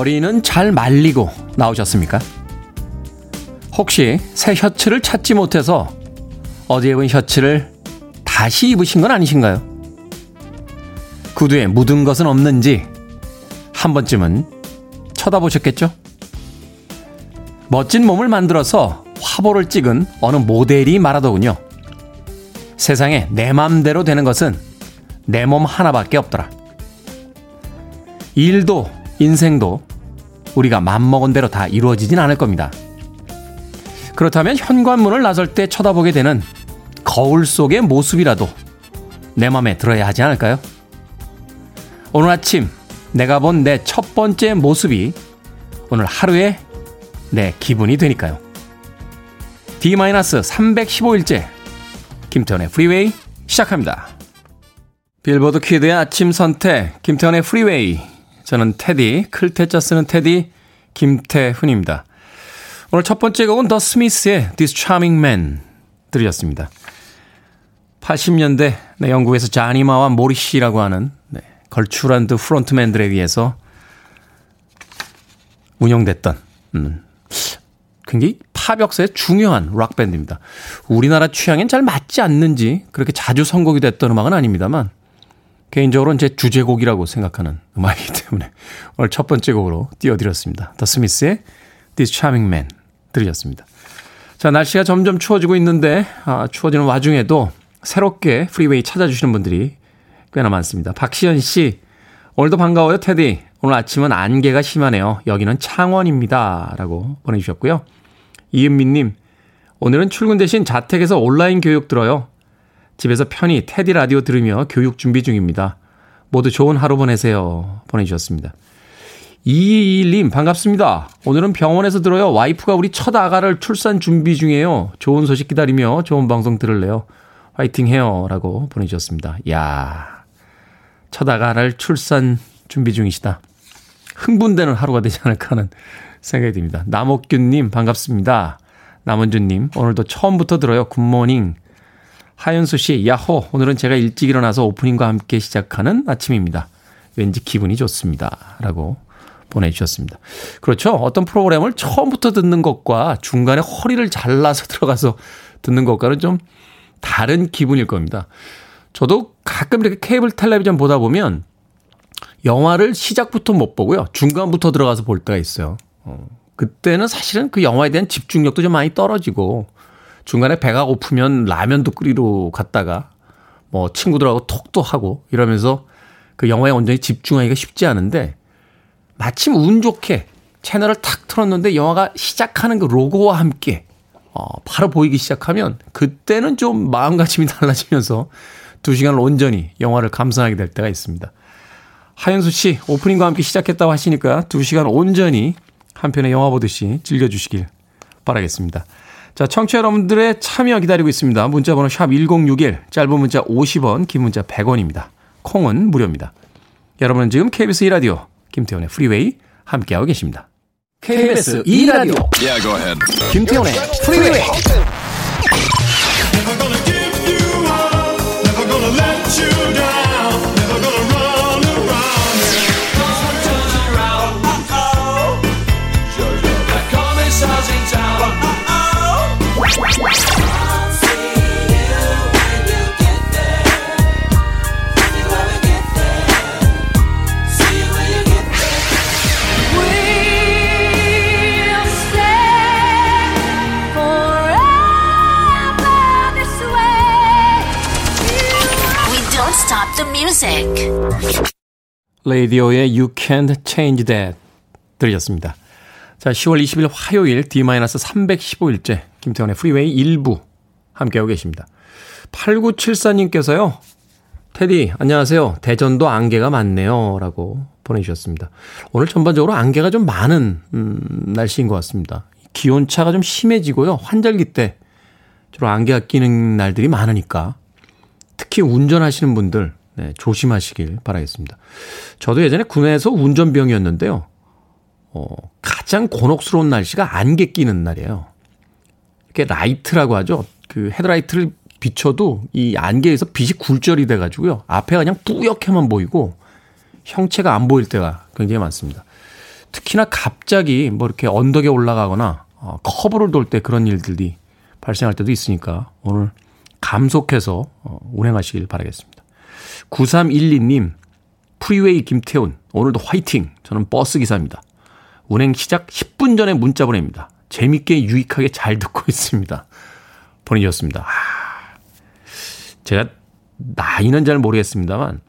머리는 잘 말리고 나오셨습니까? 혹시 새 셔츠를 찾지 못해서 어제 입은 셔츠를 다시 입으신 건 아니신가요? 구두에 묻은 것은 없는지 한 번쯤은 쳐다보셨겠죠? 멋진 몸을 만들어서 화보를 찍은 어느 모델이 말하더군요. 세상에 내 맘대로 되는 것은 내 몸 하나밖에 없더라. 일도 인생도 우리가 맘먹은 대로 다 이루어지진 않을 겁니다. 그렇다면 현관문을 나설 때 쳐다보게 되는 거울 속의 모습이라도 내 맘에 들어야 하지 않을까요? 오늘 아침 내가 본 내 첫 번째 모습이 오늘 하루의 내 기분이 되니까요. D-315일째 김태훈의 프리웨이 시작합니다. 빌보드 키드의 아침 선택 김태훈의 프리웨이 저는 테디 클 태 자 쓰는 테디 김태훈입니다. 오늘 첫 번째 곡은 더 스미스의 This Charming Man 들으셨습니다. 80년대 네, 영국에서 자니 마와 모리시라고 하는 네, 걸출한 드 frontman들에 의해서 운영됐던 음, 굉장히 팝 역사의 중요한 락밴드입니다. 우리나라 취향엔 잘 맞지 않는지 그렇게 자주 선곡이 됐던 음악은 아닙니다만 개인적으로는 제 주제곡이라고 생각하는 음악이기 때문에 오늘 첫 번째 곡으로 띄워드렸습니다. 더 스미스의 This Charming Man 들으셨습니다. 자, 날씨가 점점 추워지고 있는데 아, 추워지는 와중에도 새롭게 프리웨이 찾아주시는 분들이 꽤나 많습니다. 박시연 씨, 오늘도 반가워요, 테디. 오늘 아침은 안개가 심하네요. 여기는 창원입니다. 라고 보내주셨고요. 이은미님, 오늘은 출근 대신 자택에서 온라인 교육 들어요. 집에서 편히 테디 라디오 들으며 교육 준비 중입니다. 모두 좋은 하루 보내세요. 보내주셨습니다. 221님, 반갑습니다. 오늘은 병원에서 들어요. 와이프가 우리 첫 아가를 출산 준비 중이에요. 좋은 소식 기다리며 좋은 방송 들을래요. 화이팅 해요. 라고 보내주셨습니다. 야 첫 아가를 출산 준비 중이시다. 흥분되는 하루가 되지 않을까 하는 생각이 듭니다. 남옥균님, 반갑습니다. 남원준님, 오늘도 처음부터 들어요. 굿모닝. 하윤수 씨, 야호! 오늘은 제가 일찍 일어나서 오프닝과 함께 시작하는 아침입니다. 왠지 기분이 좋습니다. 라고 보내주셨습니다. 그렇죠. 어떤 프로그램을 처음부터 듣는 것과 중간에 허리를 잘라서 들어가서 듣는 것과는 좀 다른 기분일 겁니다. 저도 가끔 이렇게 케이블 텔레비전 보다 보면 영화를 시작부터 못 보고요. 중간부터 들어가서 볼 때가 있어요. 어, 그때는 사실은 그 영화에 대한 집중력도 좀 많이 떨어지고 중간에 배가 고프면 라면도 끓이러 갔다가 뭐 친구들하고 톡도 하고 이러면서 그 영화에 온전히 집중하기가 쉽지 않은데 마침 운 좋게 채널을 탁 틀었는데 영화가 시작하는 그 로고와 함께 어, 바로 보이기 시작하면 그때는 좀 마음가짐이 달라지면서 두 시간을 온전히 영화를 감상하게 될 때가 있습니다. 하현수 씨 오프닝과 함께 시작했다고 하시니까 두 시간 온전히 한 편의 영화 보듯이 즐겨주시길 바라겠습니다. 자, 청취자 여러분들의 참여 기다리고 있습니다. 문자 번호 샵 1061, 짧은 문자 50원, 긴 문자 100원입니다. 콩은 무료입니다. 여러분은 지금 KBS 2라디오 김태훈의 프리웨이 함께하고 계십니다. KBS 2라디오 yeah, 김태훈의 프리웨이 music. 레이디오의 You Can't Change That 들으셨습니다. 자, 10월 20일 화요일 D-315일째 김태훈의 프리웨이 1부 함께하고 계십니다. 8974님께서요. 테디, 안녕하세요. 대전도 안개가 많네요. 라고 보내주셨습니다. 오늘 전반적으로 안개가 좀 많은, 음, 날씨인 것 같습니다. 기온차가 좀 심해지고요. 환절기 때 주로 안개가 끼는 날들이 많으니까 특히 운전하시는 분들 네, 조심하시길 바라겠습니다. 저도 예전에 군에서 운전병이었는데요. 어, 가장 곤혹스러운 날씨가 안개 끼는 날이에요. 이렇게 라이트라고 하죠. 그 헤드라이트를 비춰도 이 안개에서 빛이 굴절이 돼가지고요. 앞에가 그냥 뿌옇게만 보이고 형체가 안 보일 때가 굉장히 많습니다. 특히나 갑자기 뭐 이렇게 언덕에 올라가거나 어, 커브를 돌 때 그런 일들이 발생할 때도 있으니까 오늘 감속해서 어, 운행하시길 바라겠습니다. 9312님, 프리웨이 김태훈, 오늘도 화이팅! 저는 버스 기사입니다. 운행 시작 10분 전에 문자 보냅니다. 재밌게 유익하게 잘 듣고 있습니다. 보내주셨습니다. 아, 제가 나이는 잘 모르겠습니다만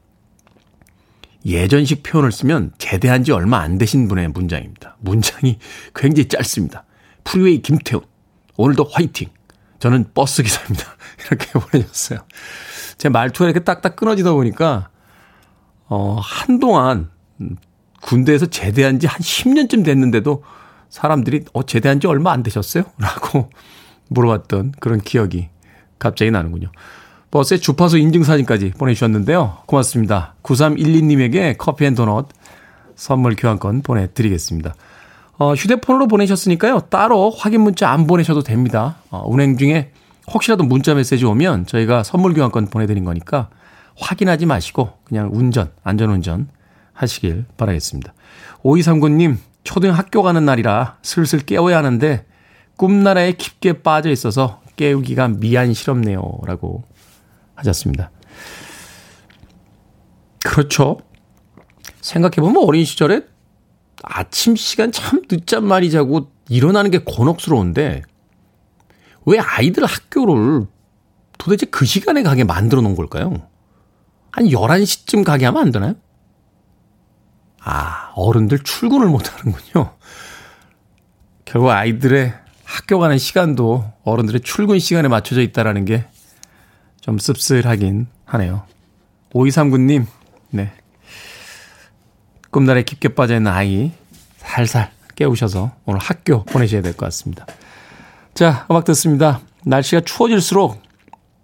예전식 표현을 쓰면 제대한 지 얼마 안 되신 분의 문장입니다. 문장이 굉장히 짧습니다. 프리웨이 김태훈, 오늘도 화이팅! 저는 버스 기사입니다. 이렇게 보내줬어요. 제 말투가 이렇게 딱딱 끊어지다 보니까, 어, 한동안 군대에서 제대한 지 한 10년쯤 됐는데도 사람들이, 어, 제대한 지 얼마 안 되셨어요? 라고 물어봤던 그런 기억이 갑자기 나는군요. 버스의 주파수 인증사진까지 보내주셨는데요. 고맙습니다. 9312님에게 커피 and 도넛 선물 교환권 보내드리겠습니다. 어, 휴대폰으로 보내셨으니까요. 따로 확인 문자 안 보내셔도 됩니다. 어, 운행 중에 혹시라도 문자 메시지 오면 저희가 선물 교환권 보내드린 거니까 확인하지 마시고 그냥 운전, 안전운전 하시길 바라겠습니다. 5239님, 초등학교 가는 날이라 슬슬 깨워야 하는데 꿈나라에 깊게 빠져 있어서 깨우기가 미안스럽네요. 라고 하셨습니다. 그렇죠. 생각해보면 어린 시절에 아침 시간 참 늦잠 많이 자고 일어나는 게 곤혹스러운데 왜 아이들 학교를 도대체 그 시간에 가게 만들어 놓은 걸까요? 한 11시쯤 가게 하면 안 되나요? 아, 어른들 출근을 못 하는군요. 결국 아이들의 학교 가는 시간도 어른들의 출근 시간에 맞춰져 있다라는 게 좀 씁쓸하긴 하네요. 5239님, 네. 꿈나라에 깊게 빠져있는 아이 살살 깨우셔서 오늘 학교 보내셔야 될 것 같습니다. 자, 음악 듣습니다. 날씨가 추워질수록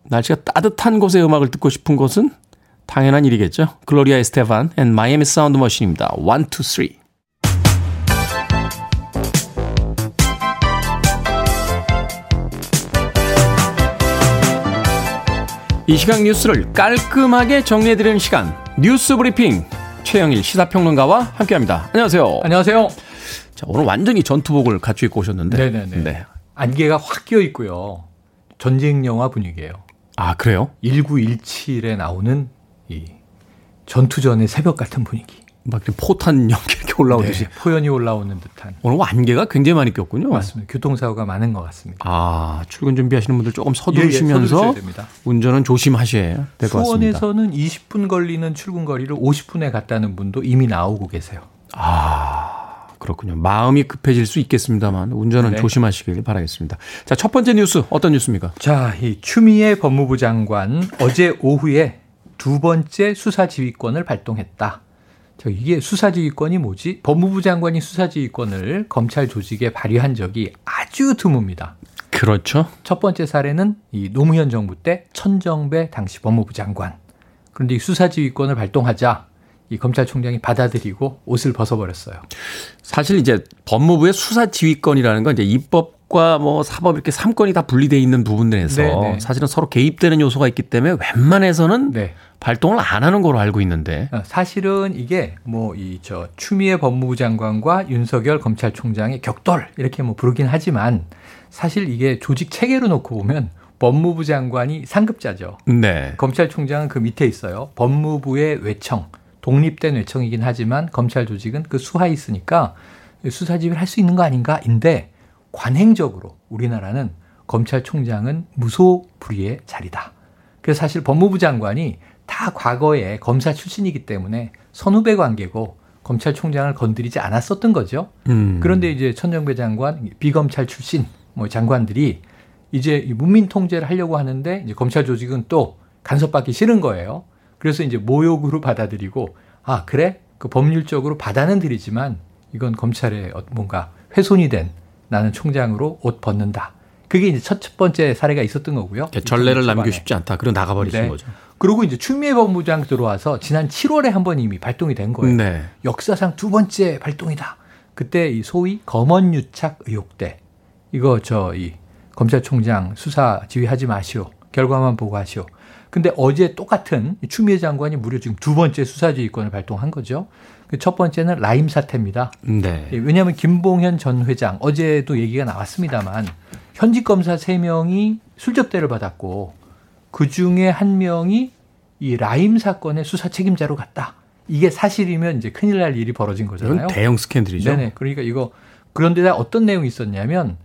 날씨가 따뜻한 곳의 음악을 듣고 싶은 것은 당연한 일이겠죠. 글로리아 에스테판 and 마이애미 사운드 머신입니다. 1, 2, 3. 이 시각 뉴스를 깔끔하게 정리해드리는 시간 뉴스 브리핑 최영일 시사평론가와 함께합니다. 안녕하세요. 안녕하세요. 자, 오늘 완전히 전투복을 갖추 입고 오셨는데. 네네네. 네. 안개가 확 끼어 있고요. 전쟁 영화 분위기예요. 아, 그래요? 1917에 나오는 이 전투 전의 새벽 같은 분위기. 막 포탄 연기 이렇게 올라오듯이 네, 포연이 올라오는 듯한. 오늘 안개가 굉장히 많이 꼈군요. 맞습니다. 교통사고가 많은 것 같습니다. 아 출근 준비하시는 분들 조금 서두르시면서 예, 예, 운전은 조심하셔야 될 것 같습니다. 수원에서는 20분 걸리는 출근 거리를 50분에 갔다는 분도 이미 나오고 계세요. 아 그렇군요. 마음이 급해질 수 있겠습니다만 운전은 네. 조심하시길 바라겠습니다. 자 첫 번째 뉴스 어떤 뉴스입니까? 자 이 추미애 법무부 장관 어제 오후에 두 번째 수사 지휘권을 발동했다. 저 이게 수사 지휘권이 뭐지? 법무부 장관이 수사 지휘권을 검찰 조직에 발휘한 적이 아주 드뭅니다. 그렇죠. 첫 번째 사례는 이 노무현 정부 때 천정배 당시 법무부 장관. 그런데 이 수사 지휘권을 발동하자 이 검찰총장이 받아들이고 옷을 벗어버렸어요. 사실 이제 법무부의 수사 지휘권이라는 건 이제 입법과 뭐 사법 이렇게 3권이 다 분리돼 있는 부분들에서 네네. 네. 사실은 서로 개입되는 요소가 있기 때문에 웬만해서는 네. 발동을 안 하는 걸로 알고 있는데 어, 사실은 이게 뭐 이 저 추미애 법무부 장관과 윤석열 검찰총장의 격돌 이렇게 뭐 부르긴 하지만 사실 이게 조직 체계로 놓고 보면 법무부 장관이 상급자죠. 네. 검찰총장은 그 밑에 있어요. 법무부의 외청, 독립된 외청이긴 하지만 검찰 조직은 그 수하에 있으니까 수사 지휘를 할수 있는 거 아닌가인데 관행적으로 우리나라는 검찰총장은 무소불위의 자리다. 그래서 사실 법무부 장관이 다 과거에 검사 출신이기 때문에 선후배 관계고 검찰총장을 건드리지 않았었던 거죠. 음. 그런데 이제 천정배 장관 비검찰 출신 뭐 장관들이 이제 문민 통제를 하려고 하는데 이제 검찰 조직은 또 간섭받기 싫은 거예요. 그래서 이제 모욕으로 받아들이고 아 그래 그 법률적으로 받아는 들이지만 이건 검찰의 어, 뭔가 훼손이 된 나는 총장으로 옷 벗는다. 그게 이제 첫, 첫 번째 사례가 있었던 거고요. 전례를 남기고 싶지 않다. 그리고 나가버리신 네. 거죠. 그리고 이제 추미애 법무장 들어와서 지난 7월에 한 번 이미 발동이 된 거예요. 네. 역사상 두 번째 발동이다. 그때 이 소위 검언유착 의혹 때 이거 저 이 검찰총장 수사 지휘하지 마시오. 결과만 보고 하시오. 근데 어제 똑같은 추미애 장관이 무려 지금 두 번째 수사지휘권을 발동한 거죠. 그첫 번째는 라임 사태입니다. 네. 예, 왜냐하면 김봉현 전 회장 어제도 얘기가 나왔습니다만 현직 검사 3명이 술접대를 받았고 그 중에 한 명이 이 라임 사건의 수사 책임자로 갔다. 이게 사실이면 이제 큰일 날 일이 벌어진 거잖아요. 대형 스캔들이죠. 네네. 그러니까 이거 그런데 어떤 내용이 있었냐면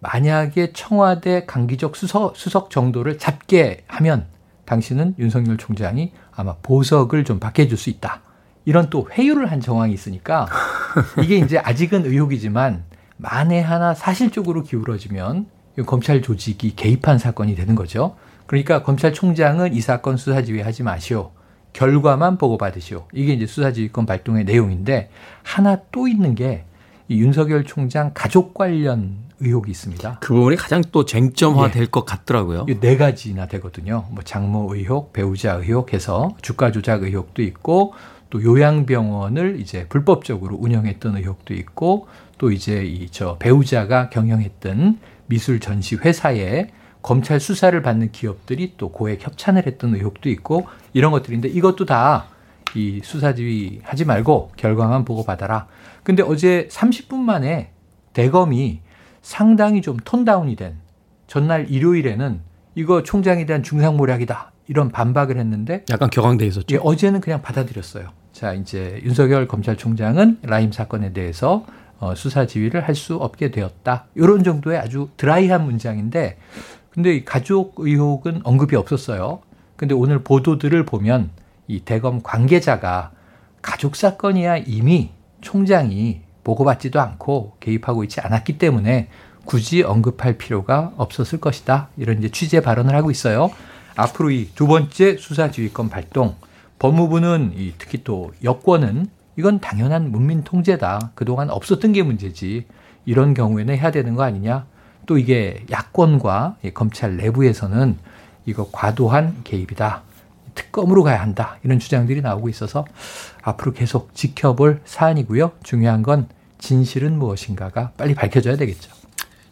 만약에 청와대 강기적 수석, 수석 정도를 잡게 하면 당신은 윤석열 총장이 아마 보석을 좀 받게 해줄 수 있다. 이런 또 회유를 한 정황이 있으니까 이게 이제 아직은 의혹이지만 만에 하나 사실적으로 기울어지면 검찰 조직이 개입한 사건이 되는 거죠. 그러니까 검찰총장은 이 사건 수사지휘 하지 마시오. 결과만 보고받으시오. 이게 이제 수사지휘권 발동의 내용인데 하나 또 있는 게 이 윤석열 총장 가족 관련 의혹이 있습니다. 그 부분이 가장 또 쟁점화 될것 예. 같더라고요. 네 가지나 되거든요. 뭐 장모 의혹, 배우자 의혹 해서 주가 조작 의혹도 있고 또 요양병원을 이제 불법적으로 운영했던 의혹도 있고 또 이제 이 저 배우자가 경영했던 미술 전시 회사에 검찰 수사를 받는 기업들이 또 고액 협찬을 했던 의혹도 있고 이런 것들인데 이것도 다 이 수사지휘 하지 말고 결과만 보고 받아라. 근데 어제 30분 만에 대검이 상당히 좀 톤다운이 된 전날 일요일에는 이거 총장에 대한 중상모략이다. 이런 반박을 했는데 약간 격앙돼 있었죠. 예, 어제는 그냥 받아들였어요. 자, 이제 윤석열 검찰총장은 라임 사건에 대해서 어, 수사 지휘를 할 수 없게 되었다. 이런 정도의 아주 드라이한 문장인데 근데 이 가족 의혹은 언급이 없었어요. 근데 오늘 보도들을 보면 이 대검 관계자가 가족 사건이야 이미 총장이 보고받지도 않고 개입하고 있지 않았기 때문에 굳이 언급할 필요가 없었을 것이다. 이런 이제 취재 발언을 하고 있어요. 앞으로 이 두 번째 수사지휘권 발동, 법무부는 이 특히 또 여권은 이건 당연한 문민 통제다. 그동안 없었던 게 문제지. 이런 경우에는 해야 되는 거 아니냐. 또 이게 야권과 검찰 내부에서는 이거 과도한 개입이다. 특검으로 가야 한다. 이런 주장들이 나오고 있어서 앞으로 계속 지켜볼 사안이고요. 중요한 건 진실은 무엇인가가 빨리 밝혀져야 되겠죠.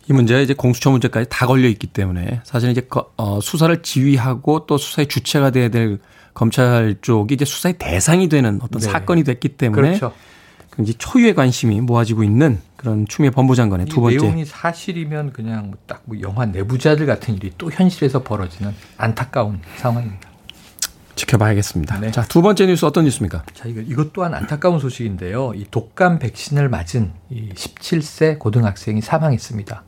이 문제가 이제 공수처 문제까지 다 걸려 있기 때문에 사실 이제 어, 수사를 지휘하고 또 수사의 주체가 돼야 될 검찰 쪽이 이제 수사의 대상이 되는 어떤 네. 사건이 됐기 때문에 그렇죠. 굉장히 초유의 관심이 모아지고 있는 그런 추미애 법무장관의 두 번째 내용이 사실이면 그냥 딱 뭐 영화 내부자들 같은 일이 또 현실에서 벌어지는 안타까운 상황입니다. 지켜봐야겠습니다. 네. 자, 두 번째 뉴스 어떤 뉴스입니까? 자, 이거, 이것 또한 안타까운 소식인데요. 이 독감 백신을 맞은 이 17세 고등학생이 사망했습니다.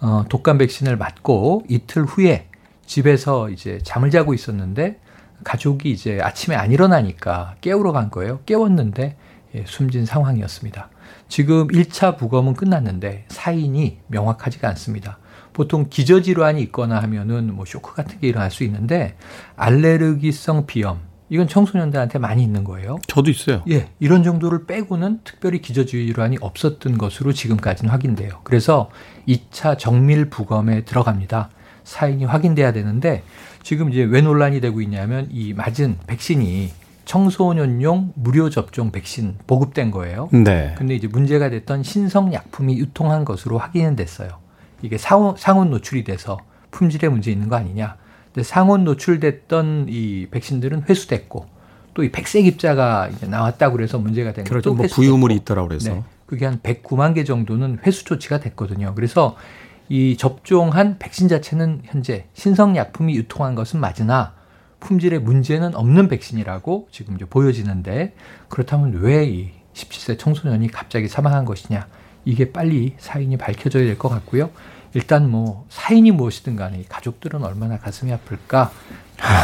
어, 독감 백신을 맞고 이틀 후에 집에서 이제 잠을 자고 있었는데 가족이 이제 아침에 안 일어나니까 깨우러 간 거예요. 깨웠는데 예, 숨진 상황이었습니다. 지금 1차 부검은 끝났는데 사인이 명확하지가 않습니다. 보통 기저질환이 있거나 하면은 뭐 쇼크 같은 게 일어날 수 있는데 알레르기성 비염 이건 청소년들한테 많이 있는 거예요. 저도 있어요. 예, 이런 정도를 빼고는 특별히 기저질환이 없었던 것으로 지금까지는 확인돼요. 그래서 2차 정밀 부검에 들어갑니다. 사인이 확인돼야 되는데 지금 이제 왜 논란이 되고 있냐면 이 맞은 백신이 청소년용 무료 접종 백신 보급된 거예요. 네. 근데 이제 문제가 됐던 신성 약품이 유통한 것으로 확인은 됐어요. 이게 상온, 상온 노출이 돼서 품질에 문제 있는 거 아니냐. 근데 상온 노출됐던 이 백신들은 회수됐고 또 이 백색 입자가 이제 나왔다고 그래서 문제가 된 그렇죠. 뭐 부유물이 있더라고 그래서. 네. 그게 한 109만 개 정도는 회수 조치가 됐거든요. 그래서 이 접종한 백신 자체는 현재 신성 약품이 유통한 것은 맞으나 품질에 문제는 없는 백신이라고 지금 이제 보여지는데 그렇다면 왜 이 17세 청소년이 갑자기 사망한 것이냐 이게 빨리 사인이 밝혀져야 될 것 같고요. 일단 뭐 사인이 무엇이든 간에 가족들은 얼마나 가슴이 아플까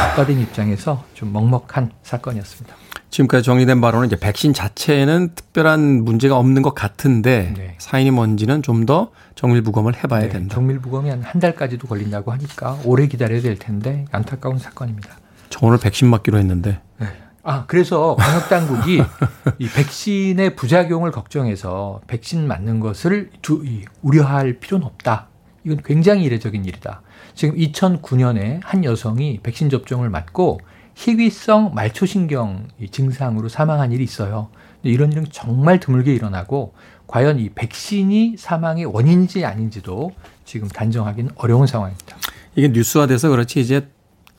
국가된 입장에서 좀 먹먹한 사건이었습니다. 지금까지 정리된 바로는 이제 백신 자체에는 특별한 문제가 없는 것 같은데 네. 사인이 뭔지는 좀 더 정밀부검을 해봐야 네, 된다. 정밀부검이 한 한 달까지도 걸린다고 하니까 오래 기다려야 될 텐데 안타까운 사건입니다. 저 오늘 백신 맞기로 했는데. 네. 아 그래서 방역 당국이 이 백신의 부작용을 걱정해서 백신 맞는 것을 두, 이, 우려할 필요는 없다. 이건 굉장히 이례적인 일이다. 지금 2009년에 한 여성이 백신 접종을 맞고 희귀성 말초신경 증상으로 사망한 일이 있어요. 이런 일은 정말 드물게 일어나고 과연 이 백신이 사망의 원인인지 아닌지도 지금 단정하기는 어려운 상황입니다. 이게 뉴스화돼서 그렇지 이제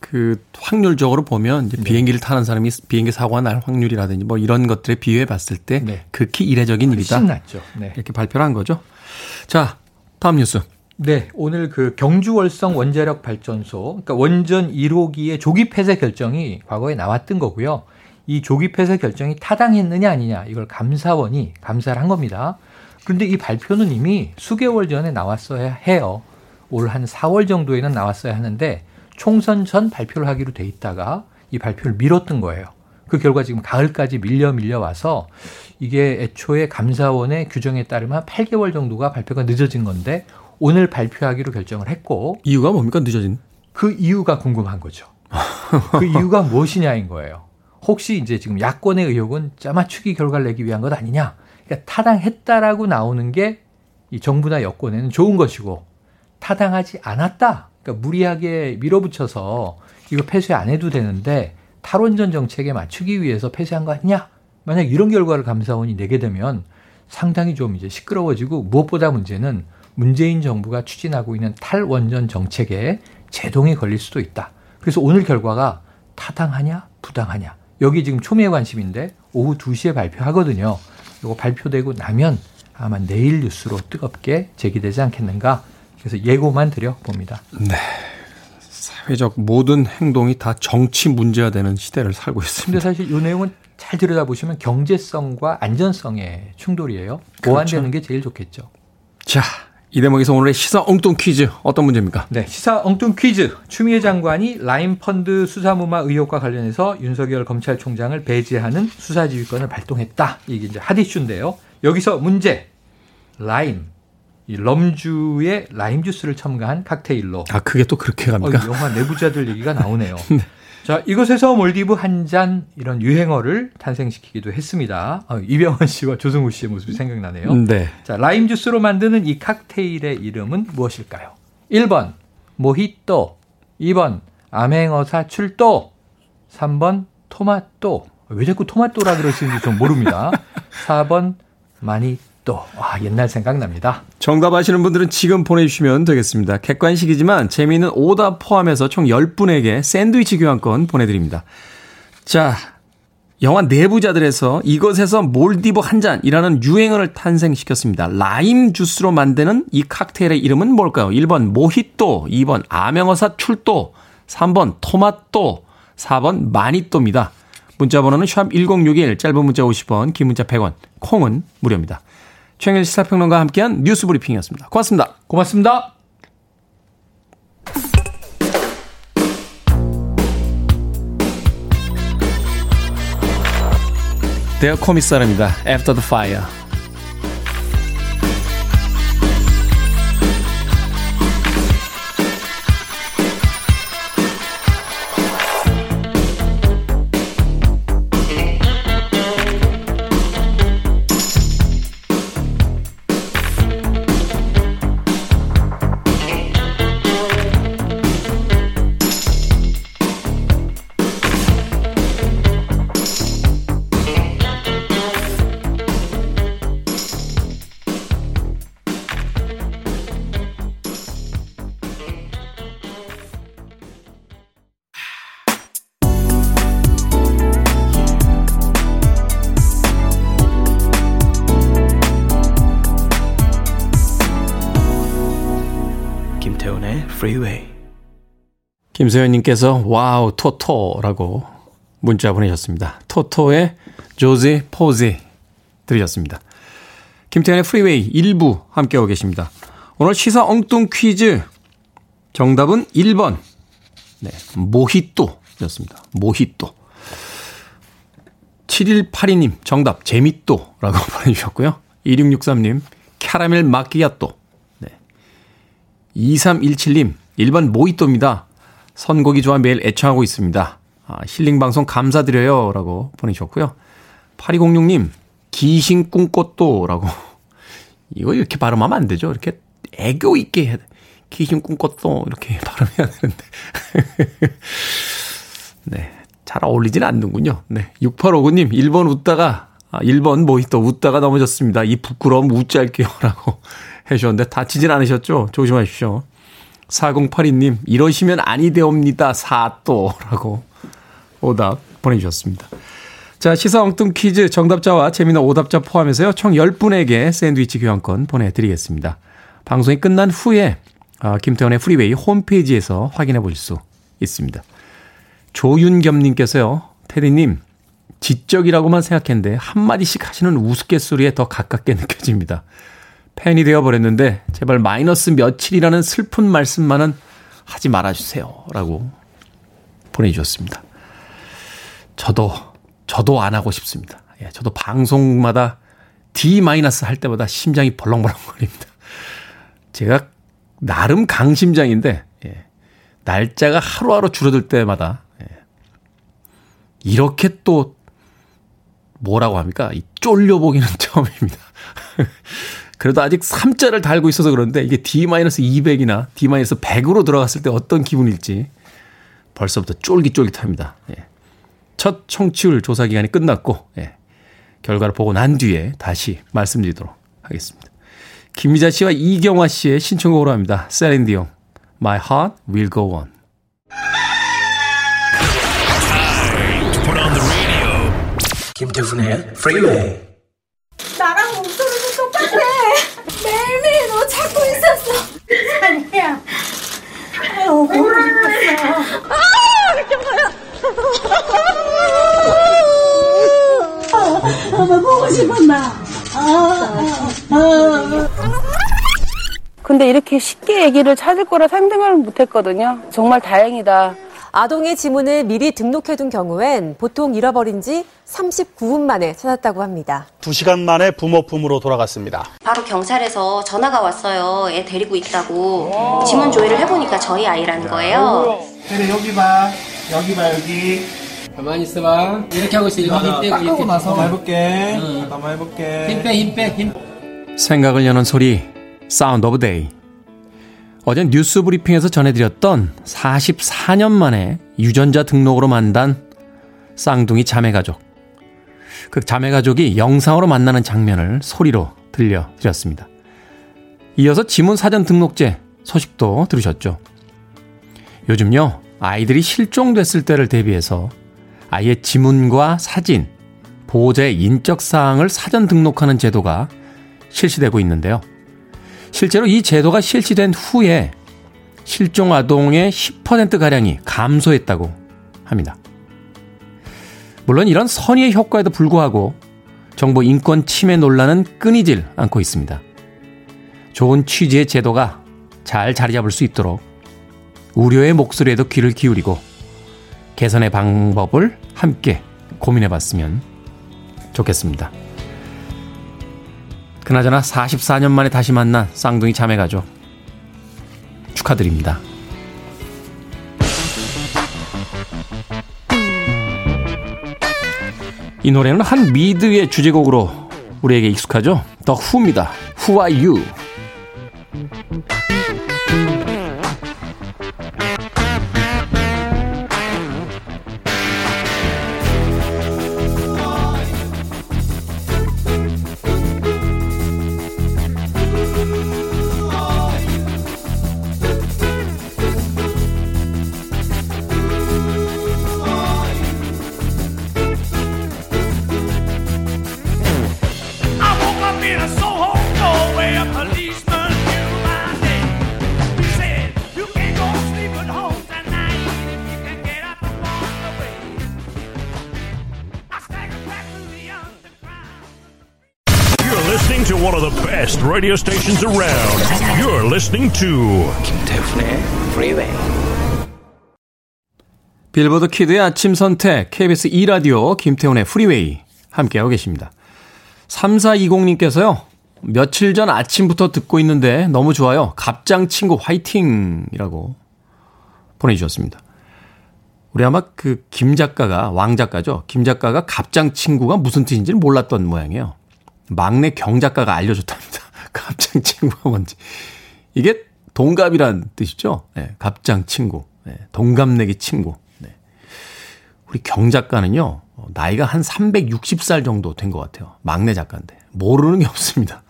그 확률적으로 보면 이제 네. 비행기를 타는 사람이 비행기 사고가 날 확률이라든지 뭐 이런 것들에 비유해 봤을 때 네. 극히 이례적인 일이다. 신났죠. 네. 이렇게 발표를 한 거죠. 자, 다음 뉴스. 네, 오늘 그 경주 월성 원자력 발전소, 그러니까 원전 1호기의 조기 폐쇄 결정이 과거에 나왔던 거고요. 이 조기 폐쇄 결정이 타당했느냐 아니냐 이걸 감사원이 감사를 한 겁니다. 그런데 이 발표는 이미 수개월 전에 나왔어야 해요. 올 한 4월 정도에는 나왔어야 하는데 총선 전 발표를 하기로 돼 있다가 이 발표를 미뤘던 거예요. 그 결과 지금 가을까지 밀려 밀려 와서 이게 애초에 감사원의 규정에 따르면 8개월 정도가 발표가 늦어진 건데 오늘 발표하기로 결정을 했고 이유가 뭡니까 늦어진? 그 이유가 궁금한 거죠. 그 이유가 무엇이냐인 거예요. 혹시 이제 지금 야권의 의혹은 짜맞추기 결과를 내기 위한 것 아니냐? 그러니까 타당했다라고 나오는 게 이 정부나 여권에는 좋은 것이고 타당하지 않았다. 그러니까 무리하게 밀어붙여서 이거 폐쇄 안 해도 되는데 탈원전 정책에 맞추기 위해서 폐쇄한 거 아니냐? 만약 이런 결과를 감사원이 내게 되면 상당히 좀 이제 시끄러워지고 무엇보다 문제는 문재인 정부가 추진하고 있는 탈원전 정책에 제동이 걸릴 수도 있다. 그래서 오늘 결과가 타당하냐, 부당하냐. 여기 지금 초미의 관심인데 오후 2시에 발표하거든요. 이거 발표되고 나면 아마 내일 뉴스로 뜨겁게 제기되지 않겠는가. 그래서 예고만 드려 봅니다. 네. 사회적 모든 행동이 다 정치 문제가 되는 시대를 살고 있습니다. 근데 사실 이 내용은 잘 들여다보시면 경제성과 안전성의 충돌이에요. 보완되는 그렇죠. 게 제일 좋겠죠. 자, 이 대목에서 오늘의 시사 엉뚱 퀴즈 어떤 문제입니까? 네, 시사 엉뚱 퀴즈. 추미애 장관이 라임 펀드 수사무마 의혹과 관련해서 윤석열 검찰총장을 배제하는 수사지휘권을 발동했다. 이게 이제 핫이슈인데요. 여기서 문제. 라임. 이 럼주에 라임 주스를 첨가한 칵테일로. 아, 그게 또 그렇게 갑니까? 어, 영화 내부자들 얘기가 나오네요. 네. 자, 이것에서 몰디브 한 잔 이런 유행어를 탄생시키기도 했습니다. 어, 이병헌 씨와 조승우 씨의 모습이 생각나네요. 네. 자, 라임 주스로 만드는 이 칵테일의 이름은 무엇일까요? 1번 모히또, 2번 암행어사 출도, 3번 토마토. 왜 자꾸 토마토라 그러시는지 좀 모릅니다. 4번 마니또, 와, 옛날 생각납니다. 정답 아시는 분들은 지금 보내주시면 되겠습니다. 객관식이지만 재미있는 오답 포함해서 총 10분에게 샌드위치 교환권 보내드립니다. 자, 영화 내부자들에서 이것에서 몰디브 한 잔이라는 유행어를 탄생시켰습니다. 라임 주스로 만드는 이 칵테일의 이름은 뭘까요? 1번 모히또, 2번 암행어사 출도, 3번 토마토, 4번 마니또입니다. 문자 번호는 샵 1061, 짧은 문자 50원, 긴 문자 100원, 콩은 무료입니다. 최영일 시사평론가와 함께한 뉴스 브리핑이었습니다. 고맙습니다. 고맙습니다. 데어 코미사르입니다. After the Fire. Freeway. 김세현님께서 와우 토토라고 문자 보내셨습니다. 토토의 조지 포지 들으셨습니다. 김태훈의 프리웨이 1부 함께하고 계십니다. 오늘 시사 엉뚱 퀴즈 정답은 1번 네, 모히또였습니다. 모히또 7182님 정답 재밌또라고 보내주셨고요. 2663님 캐러멜 마끼아또 2317님, 1번 모히또입니다. 선곡이 좋아 매일 애청하고 있습니다. 아, 힐링방송 감사드려요. 라고 보내주셨고요. 8206님, 기신 꿈꽃도 라고. 이거 이렇게 발음하면 안 되죠. 이렇게 애교 있게 해야 돼. 기신 꿈꽃도 이렇게 발음해야 되는데. 네. 잘 어울리진 않는군요. 네. 6859님, 1번 웃다가, 아, 1번 모히또 웃다가 넘어졌습니다. 이 부끄러움 웃지 할게요. 라고 해주셨는데 다치진 않으셨죠? 조심하십시오. 4082님, 이러시면 아니 되옵니다. 사또라고 오답 보내주셨습니다. 자, 시사 엉뚱 퀴즈 정답자와 재미난 오답자 포함해서요. 총 10분에게 샌드위치 교환권 보내드리겠습니다. 방송이 끝난 후에 아, 김태훈의 프리웨이 홈페이지에서 확인해 보실 수 있습니다. 조윤겸님께서요. 테디님, 지적이라고만 생각했는데 한마디씩 하시는 우스갯소리에 더 가깝게 느껴집니다. 팬이 되어버렸는데 제발 마이너스 며칠이라는 슬픈 말씀만은 하지 말아주세요. 라고 보내주셨습니다. 저도, 저도 안 하고 싶습니다. 예, 저도 방송마다 D- 할 때마다 심장이 벌렁벌렁 거립니다. 제가 나름 강심장인데, 예, 날짜가 하루하루 줄어들 때마다, 예, 이렇게 또, 뭐라고 합니까? 이 쫄려보기는 처음입니다. 그래도 아직 3자를 달고 있어서 그런데 이게 D-200이나 D-100으로 들어갔을 때 어떤 기분일지 벌써부터 쫄깃쫄깃합니다. 예. 첫 청취율 조사 기간이 끝났고 예. 결과를 보고 난 뒤에 다시 말씀드리도록 하겠습니다. 김미자 씨와 이경화 씨의 신청곡으로 합니다. 셀린디옹 My Heart Will Go On 김태훈의 프리웨이 나랑 목소리도 똑같아. 너 찾고 있었어. 아니야. 아유, 보고 싶었어. 아. 아, 보고 싶었나. 아, 아. 근데 이렇게 쉽게 얘기를 찾을 거라 상상을 못 했거든요. 정말 다행이다. 아동의 지문을 미리 등록해둔 경우엔 보통 잃어버린 지 39분 만에 찾았다고 합니다. 2시간 만에 부모 품으로 돌아갔습니다. 바로 경찰에서 전화가 왔어요. 애 데리고 있다고. 지문 조회를 해보니까 저희 아이라는 거예요. 그래 여기 봐 여기 봐 여기 가만히 있어봐 이렇게 하고 있어 이거 힘 빼고 이렇게 나서 한번 해볼게 응. 한번 해볼게 힘 빼 힘 빼 힘 생각을 여는 소리 Sound of Day 어제 뉴스 브리핑에서 전해드렸던 44년 만에 유전자 등록으로 만난 쌍둥이 자매가족. 그 자매가족이 영상으로 만나는 장면을 소리로 들려드렸습니다. 이어서 지문 사전 등록제 소식도 들으셨죠. 요즘요, 아이들이 실종됐을 때를 대비해서 아예 지문과 사진, 보호자의 인적 사항을 사전 등록하는 제도가 실시되고 있는데요. 실제로 이 제도가 실시된 후에 실종 아동의 10%가량이 감소했다고 합니다. 물론 이런 선의의 효과에도 불구하고 정보 인권 침해 논란은 끊이질 않고 있습니다. 좋은 취지의 제도가 잘 자리 잡을 수 있도록 우려의 목소리에도 귀를 기울이고 개선의 방법을 함께 고민해 봤으면 좋겠습니다. 그나저나 44년 만에 다시 만난 쌍둥이 자매가족. 축하드립니다. 이 노래는 한 미드의 주제곡으로 우리에게 익숙하죠? 더 후입니다. Who are you? Radio stations around. You're listening to 김태훈의 Freeway. 빌보드 kid의 아침 선택 KBS 2 라디오 김태훈의 프리웨이 함께하고 계십니다. 3420님께서요. 며칠 전 아침부터 듣고 있는데 너무 좋아요. 갑장 친구 화이팅이라고 보내 주셨습니다. 우리 아마 그 김 작가가 왕 작가죠. 김 작가가 갑장 친구가 무슨 뜻인지를 몰랐던 모양이에요. 막내 경 작가가 알려줬답니다. 갑장 친구가 뭔지. 이게 동갑이란 뜻이죠. 네, 갑장 친구. 네, 동갑내기 친구. 네. 우리 경 작가는요, 나이가 한 360살 정도 된 것 같아요. 막내 작가인데. 모르는 게 없습니다.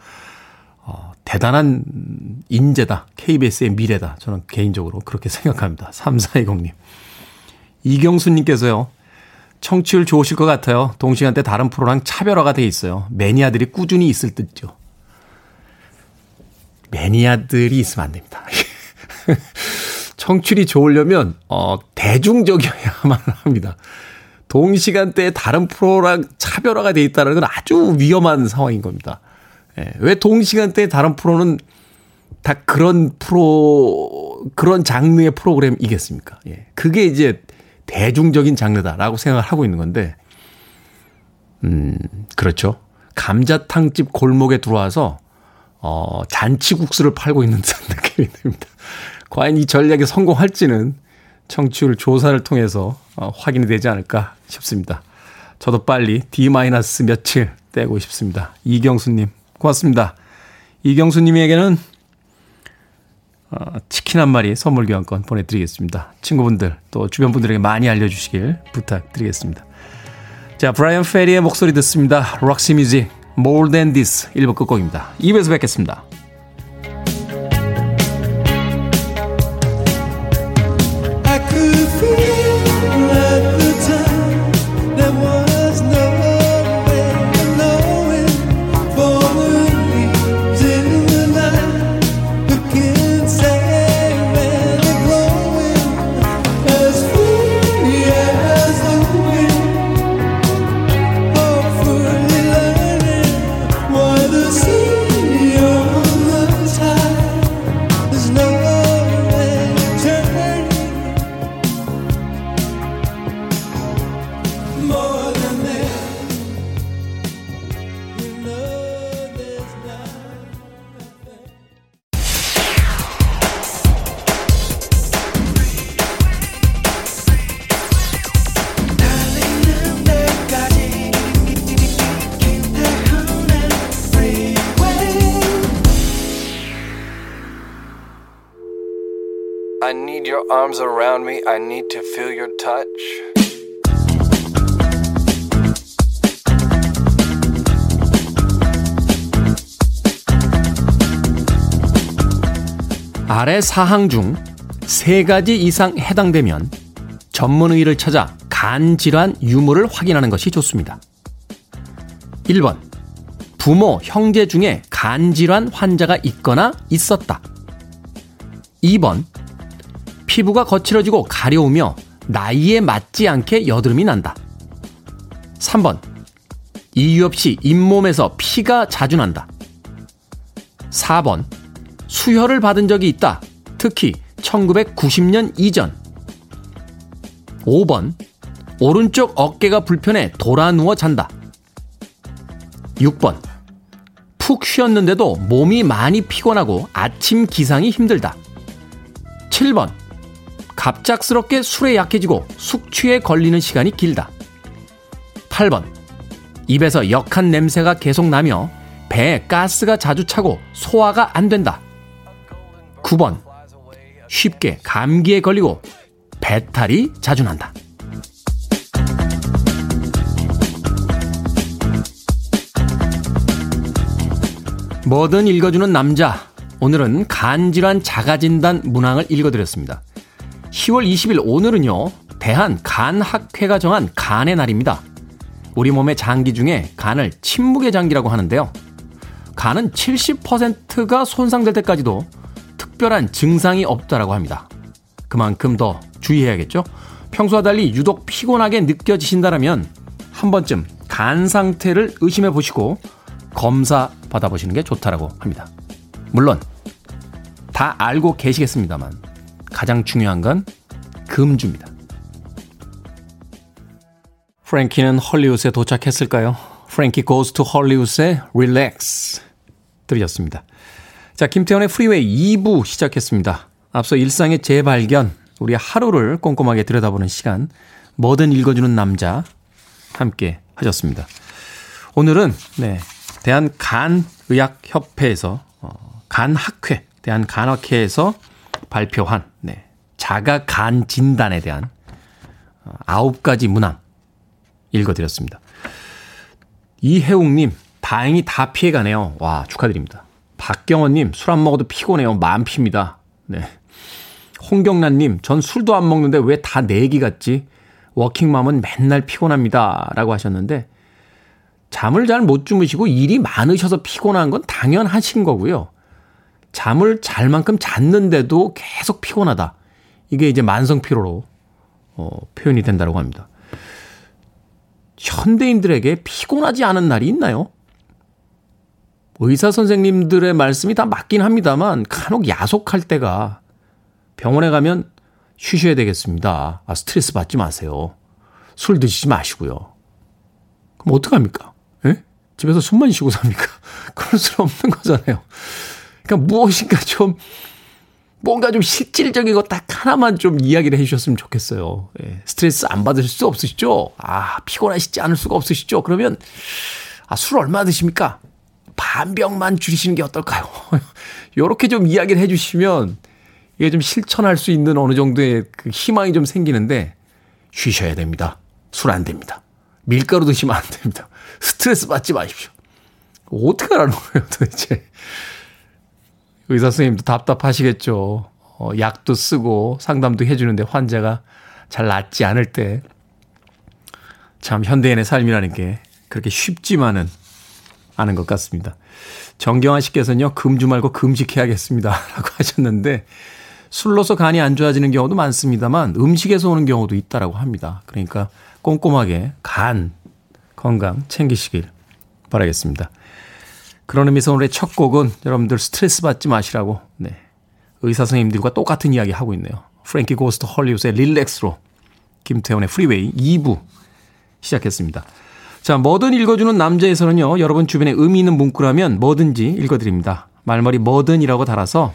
어, 대단한 인재다. KBS의 미래다. 저는 개인적으로 그렇게 생각합니다. 3420님. 이경수님께서요. 청취율 좋으실 것 같아요. 동시간대 다른 프로랑 차별화가 돼 있어요. 매니아들이 꾸준히 있을 듯죠. 매니아들이 있으면 안 됩니다. 청취율이 좋으려면 어 대중적이어야만 합니다. 동시간대에 다른 프로랑 차별화가 돼 있다는 건 아주 위험한 상황인 겁니다. 예, 왜 동시간대에 다른 프로는 다 그런 프로 그런 장르의 프로그램이겠습니까? 예. 그게 이제 대중적인 장르다라고 생각을 하고 있는 건데, 음, 그렇죠. 감자탕집 골목에 들어와서, 어, 잔치국수를 팔고 있는 듯한 느낌이 듭니다. 과연 이 전략이 성공할지는 청취율 조사를 통해서 어, 확인이 되지 않을까 싶습니다. 저도 빨리 D- 며칠 떼고 싶습니다. 이경수님, 고맙습니다. 이경수님에게는 어, 치킨 한 마리 선물 교환권 보내드리겠습니다. 친구분들 또 주변 분들에게 많이 알려주시길 부탁드리겠습니다. 자, 브라이언 페리의 목소리 듣습니다. 록시 뮤직 More Than This 1부 끝곡입니다. 2부에서 뵙겠습니다. Around me. I need to feel your touch. 아래 사항 중 세 가지 이상 해당되면 전문의를 찾아 간 질환 유무를 확인하는 것이 좋습니다. 1번. 부모, 형제 중에 간 질환 환자가 있거나 있었다. 2번. 피부가 거칠어지고 가려우며 나이에 맞지 않게 여드름이 난다. 3번. 이유 없이 잇몸에서 피가 자주 난다. 4번. 수혈을 받은 적이 있다. 특히 1990년 이전. 5번. 오른쪽 어깨가 불편해 돌아 누워 잔다. 6번. 푹 쉬었는데도 몸이 많이 피곤하고 아침 기상이 힘들다. 7번. 갑작스럽게 술에 약해지고 숙취에 걸리는 시간이 길다. 8번. 입에서 역한 냄새가 계속 나며 배에 가스가 자주 차고 소화가 안 된다. 9번. 쉽게 감기에 걸리고 배탈이 자주 난다. 뭐든 읽어주는 남자. 오늘은 간질환 자가진단 문항을 읽어드렸습니다. 10월 20일 오늘은요, 대한 간학회가 정한 간의 날입니다. 우리 몸의 장기 중에 간을 침묵의 장기라고 하는데요. 간은 70%가 손상될 때까지도 특별한 증상이 없다라고 합니다. 그만큼 더 주의해야겠죠? 평소와 달리 유독 피곤하게 느껴지신다라면 한 번쯤 간 상태를 의심해 보시고 검사 받아보시는 게 좋다라고 합니다. 물론 다 알고 계시겠습니다만 가장 중요한 건 금주입니다. 프랭키는 헐리우드에 도착했을까요? Frankie goes to Hollywood의 Relax 들으셨습니다. 자, 김태훈의 프리웨이 2부 시작했습니다. 앞서 일상의 재발견, 우리 하루를 꼼꼼하게 들여다보는 시간, 뭐든 읽어주는 남자 함께 하셨습니다. 오늘은 네, 대한 간의학협회에서 어, 간학회, 대한 간학회에서 발표한 네, 자가 간 진단에 대한 어, 아홉 가지 문항 읽어드렸습니다. 이혜웅님, 다행히 다 피해가네요. 와, 축하드립니다. 박경원님, 술 안 먹어도 피곤해요. 만피입니다. 네. 홍경란님, 전 술도 안 먹는데 왜 다 내기 같지? 워킹맘은 맨날 피곤합니다. 라고 하셨는데, 잠을 잘 못 주무시고 일이 많으셔서 피곤한 건 당연하신 거고요. 잠을 잘 만큼 잤는데도 계속 피곤하다. 이게 이제 만성 피로로 어, 표현이 된다고 합니다. 현대인들에게 피곤하지 않은 날이 있나요? 의사 선생님들의 말씀이 다 맞긴 합니다만 간혹 야속할 때가 병원에 가면 쉬셔야 되겠습니다. 아, 스트레스 받지 마세요. 술 드시지 마시고요. 그럼 어떡합니까? 예? 집에서 숨만 쉬고 삽니까? 그럴 수 없는 거잖아요. 그러니까 무엇인가 좀 뭔가 좀 실질적인 거딱 하나만 좀 이야기를 해주셨으면 좋겠어요. 예, 스트레스 안 받으실 수 없으시죠? 아, 피곤하시지 않을 수가 없으시죠? 그러면, 아, 술 얼마 드십니까? 반 병만 줄이시는 게 어떨까요? 요렇게 좀 이야기를 해주시면, 이게 좀 실천할 수 있는 어느 정도의 그 희망이 좀 생기는데, 쉬셔야 됩니다. 술 안 됩니다. 밀가루 드시면 안 됩니다. 스트레스 받지 마십시오. 어떻게 하라는 거예요, 도대체. 의사 선생님도 답답하시겠죠. 어, 약도 쓰고 상담도 해주는데 환자가 잘 낫지 않을 때. 참, 현대인의 삶이라는 게 그렇게 쉽지만은 않은 것 같습니다. 정경아 씨께서는요, 금주 말고 금식해야겠습니다. 라고 하셨는데, 술로서 간이 안 좋아지는 경우도 많습니다만, 음식에서 오는 경우도 있다라고 합니다. 그러니까 꼼꼼하게 간 건강 챙기시길 바라겠습니다. 그런 의미에서 오늘의 첫 곡은 여러분들 스트레스 받지 마시라고 네. 의사 선생님들과 똑같은 이야기 하고 있네요. 프랭키 고스트 헐리우드의 릴렉스로 김태훈의 프리웨이 2부 시작했습니다. 자, 뭐든 읽어주는 남자에서는요, 여러분 주변에 의미 있는 문구라면 뭐든지 읽어드립니다. 말머리 뭐든이라고 달아서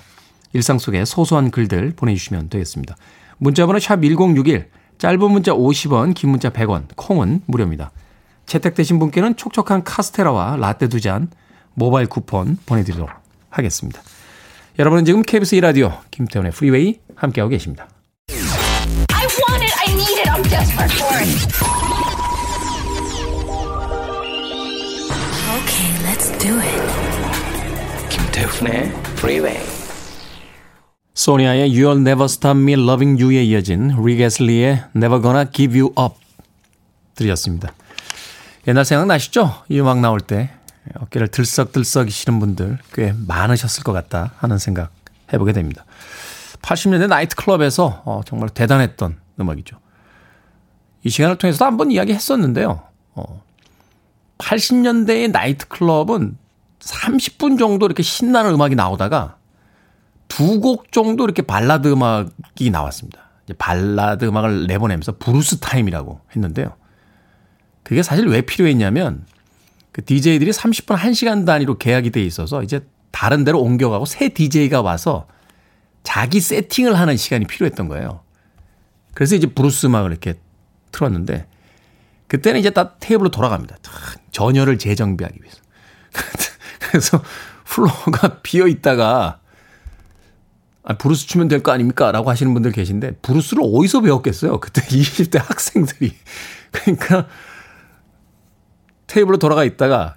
일상 속의 소소한 글들 보내주시면 되겠습니다. 문자번호 샵 1061, 짧은 문자 50원, 긴 문자 100원, 콩은 무료입니다. 채택되신 분께는 촉촉한 카스테라와 라떼 두 잔, 모바일 쿠폰 보내드리도록 하겠습니다. 여러분은 지금 KBS 2라디오 김태훈의 프리웨이 함께하고 계십니다. I want it. I need it. I'm desperate for it. Okay, let's do it. 김태훈의 Freeway. 소니아의 You'll Never Stop Me Loving You에 이어진 리게슬리의 Never Gonna Give You Up 들으셨습니다. 옛날 생각나시죠? 이 음악 나올 때 어깨를 들썩들썩 이시는 분들 꽤 많으셨을 것 같다 하는 생각 해보게 됩니다. 80년대 나이트클럽에서 어, 정말 대단했던 음악이죠. 이 시간을 통해서도 한번 이야기 했었는데요. 어, 80년대의 나이트클럽은 30분 정도 이렇게 신나는 음악이 나오다가 두 곡 정도 이렇게 발라드 음악이 나왔습니다. 이제 발라드 음악을 내보내면서 브루스 타임이라고 했는데요. 그게 사실 왜 필요했냐면 그 DJ들이 30분 1시간 단위로 계약이 돼 있어서 이제 다른 데로 옮겨가고 새 DJ가 와서 자기 세팅을 하는 시간이 필요했던 거예요. 그래서 이제 브루스 음악을 이렇게 틀었는데 그때는 이제 딱 테이블로 돌아갑니다. 전열을 재정비하기 위해서. 그래서 플로어가 비어 있다가 아, 브루스 추면 될 거 아닙니까? 라고 하시는 분들 계신데 브루스를 어디서 배웠겠어요? 그때 20대 학생들이. 그러니까 테이블로 돌아가 있다가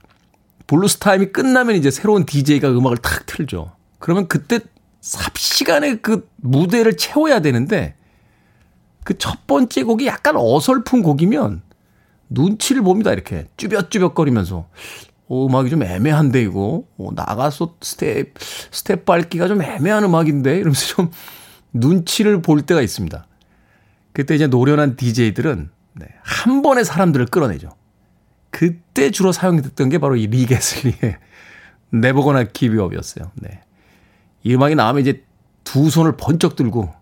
블루스 타임이 끝나면 이제 새로운 DJ가 음악을 탁 틀죠. 그러면 그때 삽시간에 그 무대를 채워야 되는데 그 첫 번째 곡이 약간 어설픈 곡이면 눈치를 봅니다. 이렇게 쭈뼛쭈뼛거리면서 어, 음악이 좀 애매한데 이거 어, 나가서 스텝 스텝 밟기가 좀 애매한 음악인데 이러면서 좀 눈치를 볼 때가 있습니다. 그때 이제 노련한 DJ들은 네, 한 번에 사람들을 끌어내죠. 그때 주로 사용됐던 게 바로 이 릭 애슬리의 내보거나 기비업이었어요. 네. 이 음악이 나오면 이제 두 손을 번쩍 들고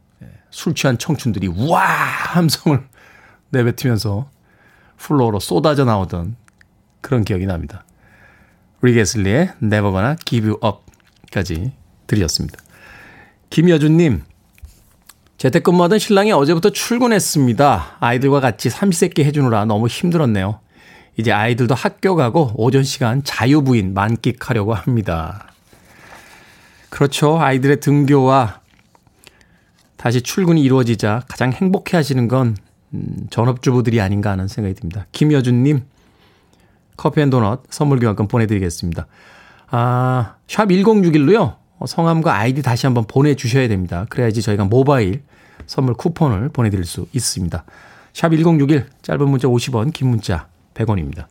술 취한 청춘들이 와 함성을 내뱉으면서 플로어로 쏟아져 나오던 그런 기억이 납니다. 리게슬리의 Give You Up까지 들으셨습니다. 김여준님, 재택근무하던 신랑이 어제부터 출근했습니다. 아이들과 같이 삼시세끼 해주느라 너무 힘들었네요. 이제 아이들도 학교 가고 오전 시간 자유부인 만끽하려고 합니다. 그렇죠. 아이들의 등교와 다시 출근이 이루어지자 가장 행복해 하시는 건 음, 전업주부들이 아닌가 하는 생각이 듭니다. 김여준님, 커피 and 도넛 선물 교환권 보내드리겠습니다. 아, 샵 1061로요. 성함과 아이디 다시 한번 보내주셔야 됩니다. 그래야지 저희가 모바일 선물 쿠폰을 보내드릴 수 있습니다. 샵 1061, 짧은 문자 50원, 긴 문자 100원입니다.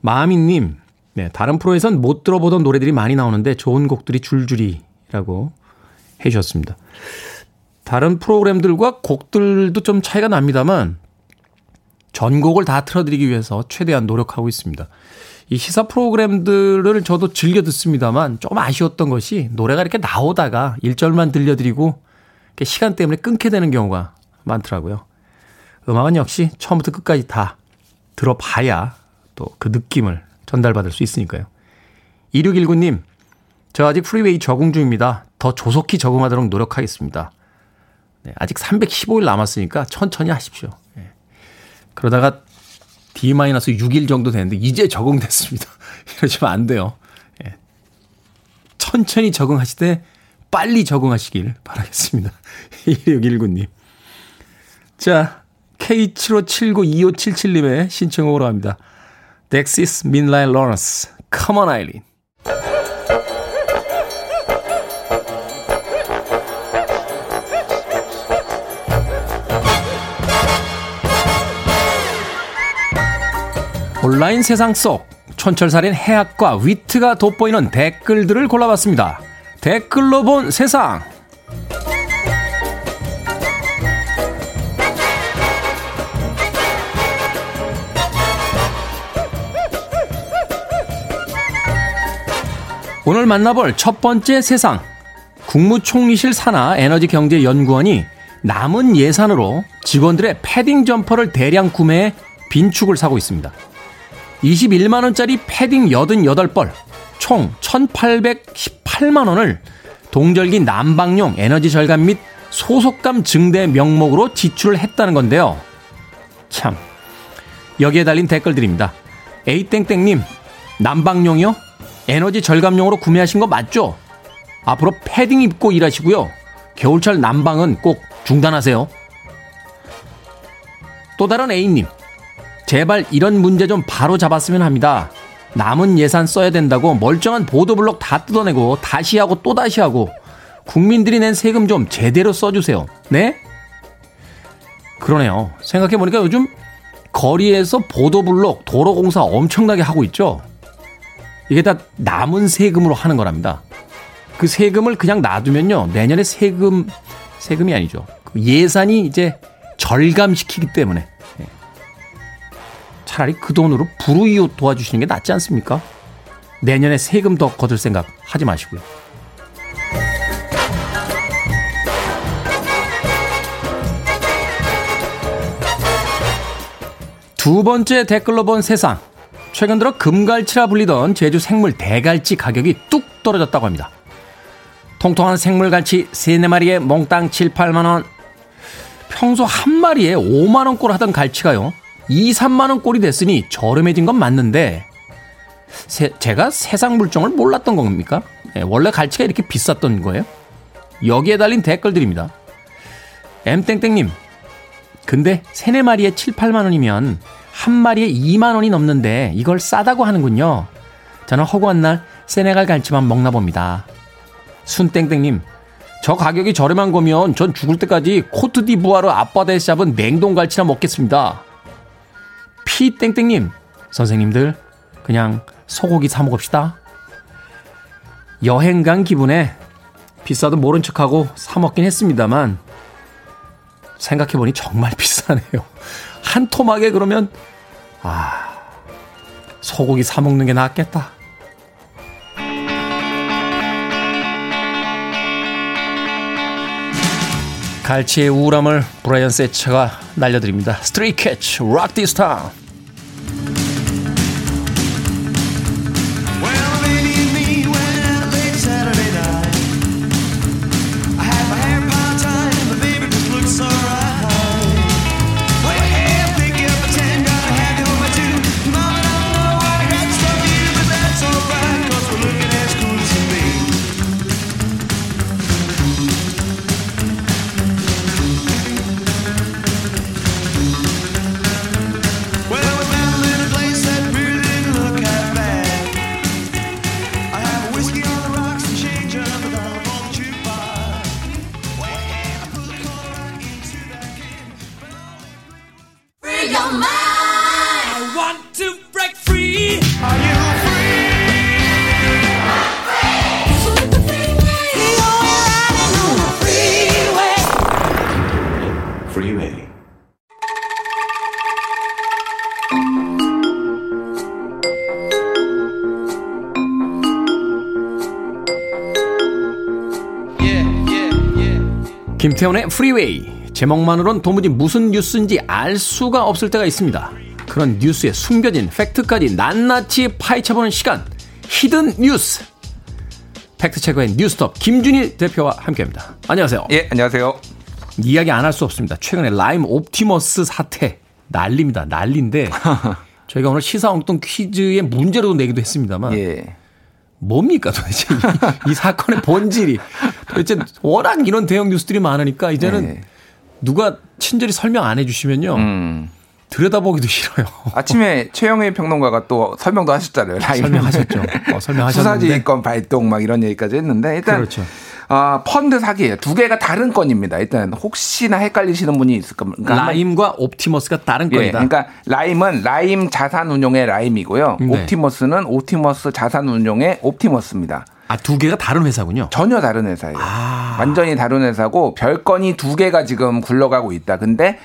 마미님, 네, 다른 프로에선 못 들어보던 노래들이 많이 나오는데 좋은 곡들이 줄줄이라고 해 주셨습니다. 다른 프로그램들과 곡들도 좀 차이가 납니다만 전곡을 다 틀어드리기 위해서 최대한 노력하고 있습니다. 이 시사 프로그램들을 저도 즐겨 듣습니다만 좀 아쉬웠던 것이 노래가 이렇게 나오다가 1절만 들려드리고 시간 때문에 끊게 되는 경우가 많더라고요. 음악은 역시 처음부터 끝까지 다 들어봐야 또 그 느낌을 전달받을 수 있으니까요. 2619님, 저 아직 프리웨이 적응 중입니다. 더 조속히 적응하도록 노력하겠습니다. 네, 아직 315일 남았으니까 천천히 하십시오. 네. 그러다가 D-6일 정도 됐는데 이제 적응됐습니다. 이러시면 안 돼요. 네. 천천히 적응하시되 빨리 적응하시길 바라겠습니다. 2619님. 자, K75792577님의 신청곡으로 합니다. Midnight Lawrence, Come on Eileen. 온라인 세상 속 촌철살인 해학과 위트가 돋보이는 댓글들을 골라봤습니다. 댓글로 본 세상. 오늘 만나볼 첫 번째 세상. 국무총리실 산하 에너지경제연구원이 남은 예산으로 직원들의 패딩 점퍼를 대량 구매해 빈축을 사고 있습니다. 21만원짜리 패딩 88벌, 총 1818만원을 동절기 난방용 에너지 절감 및 소속감 증대 명목으로 지출을 했다는 건데요. 참. 여기에 달린 댓글들입니다. 에이땡땡님, 난방용이요? 에너지 절감용으로 구매하신 거 맞죠? 앞으로 패딩 입고 일하시고요. 겨울철 난방은 꼭 중단하세요. 또 다른 A님, 제발 이런 문제 좀 바로 잡았으면 합니다. 남은 예산 써야 된다고 멀쩡한 보도블록 다 뜯어내고 다시 하고 또 다시 하고 국민들이 낸 세금 좀 제대로 써주세요. 네? 그러네요. 생각해보니까 요즘 거리에서 보도블록, 도로공사 엄청나게 하고 있죠? 이게 다 남은 세금으로 하는 거랍니다. 그 세금을 그냥 놔두면요. 내년에 세금, 세금이 아니죠. 그 예산이 이제 절감시키기 때문에. 예. 차라리 그 돈으로 불우이웃 도와주시는 게 낫지 않습니까? 내년에 세금 더 거둘 생각 하지 마시고요. 두 번째 댓글로 본 세상. 최근 들어 금갈치라 불리던 제주 생물 대갈치 가격이 뚝 떨어졌다고 합니다. 통통한 생물갈치 3, 4마리에 몽땅 7, 8만원. 평소 한 마리에 5만원꼴 하던 갈치가요. 2, 3만원 꼴이 됐으니 저렴해진 건 맞는데, 세, 제가 세상 물정을 몰랐던 겁니까? 네, 원래 갈치가 이렇게 비쌌던 거예요? 여기에 달린 댓글들입니다. 엠땡땡님, 근데 3, 4마리에 7, 8만원이면 한 마리에 2만 원이 넘는데 이걸 싸다고 하는군요. 저는 허구한 날 세네갈 갈치만 먹나 봅니다. 순땡땡님, 저 가격이 저렴한 거면 전 죽을 때까지 코트디부아르 앞바다에서 잡은 냉동 갈치나 먹겠습니다. 피땡땡님, 선생님들 그냥 소고기 사 먹읍시다. 여행 간 기분에 비싸도 모른 척하고 사 먹긴 했습니다만 생각해보니 정말 비싸네요. 한 토막에 그러면 아 소고기 사 먹는 게 낫겠다. 갈치의 우울함을 브라이언 세처가 날려드립니다. 스트레이 캐치, 락 디스 타 김태훈의 프리웨이 제목만으론 도무지 무슨 뉴스인지 알 수가 없을 때가 있습니다. 그런 뉴스에 숨겨진 팩트까지 낱낱이 파헤쳐보는 시간 히든 뉴스 팩트체크의 뉴스톱 김준일 대표와 함께합니다. 안녕하세요. 예, 안녕하세요. 이야기 안 할 수 없습니다. 최근에 라임 옵티머스 사태 난립니다. 난리인데 저희가 오늘 시사 엉뚱 퀴즈의 문제로 내기도 했습니다만 예. 뭡니까 도대체 이, 이 사건의 본질이 도대체 워낙 이런 대형 뉴스들이 많으니까 이제는 네. 누가 친절히 설명 안 해주시면요 음. 들여다보기도 싫어요. 아침에 최영일 평론가가 또 설명도 하셨잖아요. 라임. 설명하셨죠. 어, 설명하셨는데 수사지휘권 발동 막 이런 얘기까지 했는데 일단 그렇죠. 아, 펀드 사기예요. 두 개가 다른 건입니다. 일단 혹시나 헷갈리시는 분이 있을 겁니다. 그러니까 라임과 옵티머스가 다른 예, 건이다. 그러니까 라임은 라임 자산운용의 라임이고요. 네. 옵티머스는 옵티머스 자산운용의 옵티머스입니다. 아, 두 개가 다른 회사군요. 전혀 다른 회사예요. 아. 완전히 다른 회사고 별건이 두 개가 지금 굴러가고 있다. 근데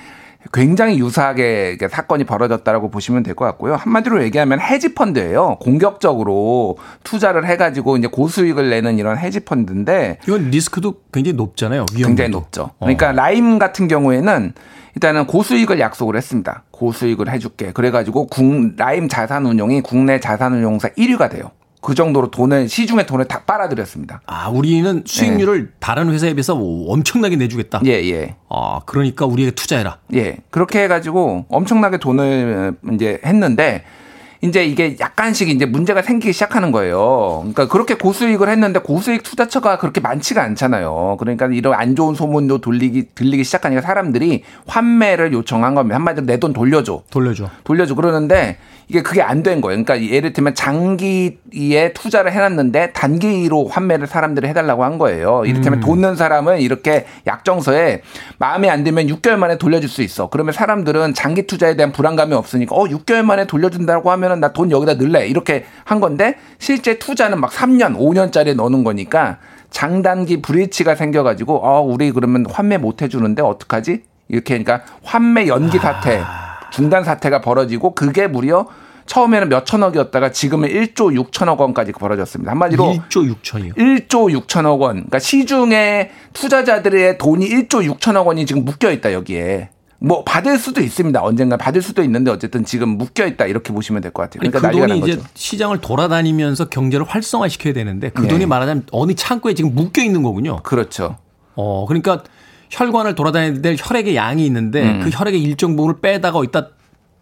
굉장히 유사하게 사건이 벌어졌다라고 보시면 될 것 같고요. 한마디로 얘기하면 헤지 펀드예요. 공격적으로 투자를 해가지고 이제 고수익을 내는 이런 헤지 펀드인데 이건 리스크도 굉장히 높잖아요. 위험도. 굉장히 높죠. 그러니까 라임 같은 경우에는 일단은 고수익을 약속을 했습니다. 고수익을 해줄게. 그래가지고 국, 라임 자산운용이 국내 자산운용사 1위가 돼요. 그 정도로 돈을 시중에 돈을 다 빨아들였습니다. 아, 우리는 수익률을 다른 회사에 비해서 엄청나게 내주겠다. 예, 예. 아, 그러니까 우리에게 투자해라. 예. 그렇게 해가지고 엄청나게 돈을 이제 했는데 이제 이게 약간씩 이제 문제가 생기기 시작하는 거예요. 그러니까 그렇게 고수익을 했는데 고수익 투자처가 그렇게 많지가 않잖아요. 그러니까 이런 안 좋은 소문도 돌리기 들리기 시작하니까 사람들이 환매를 요청한 겁니다. 한마디로 내 돈 돌려줘. 돌려줘. 돌려줘. 그러는데 이게 그게 안 된 거예요. 그러니까 예를 들면 장기에 투자를 해놨는데 단기로 환매를 사람들이 해달라고 한 거예요. 이를테면 음. 돈는 사람은 이렇게 약정서에 마음에 안 들면 6개월 만에 돌려줄 수 있어. 그러면 사람들은 장기 투자에 대한 불안감이 없으니까 어 6개월 만에 돌려준다고 하면 은 나 돈 여기다 넣을래 이렇게 한 건데 실제 투자는 막 3년, 5년짜리 넣는 거니까 장단기 브리치가 생겨가지고 어 우리 그러면 환매 못 해주는데 어떡하지? 이렇게 그러니까 환매 연기 사태, 중단 사태가 벌어지고 그게 무려 처음에는 몇 천억이었다가 지금은 1조 6천억 원까지 벌어졌습니다. 한마디로 1조 6천이요. 1조 6천억 원. 그러니까 시중에 투자자들의 돈이 1조 6천억 원이 지금 묶여 있다 여기에. 뭐 받을 수도 있습니다. 언젠가 받을 수도 있는데 어쨌든 지금 묶여 있다 이렇게 보시면 될 것 같아요. 아니, 그러니까 그 난리가 난 돈이 이제 거죠. 시장을 돌아다니면서 경제를 활성화 시켜야 되는데 그 네. 돈이 말하자면 어느 창고에 지금 묶여 있는 거군요. 그렇죠. 어, 그러니까 혈관을 돌아다녀야 될 혈액의 양이 있는데 음. 그 혈액의 일정 부분을 빼다가 어디다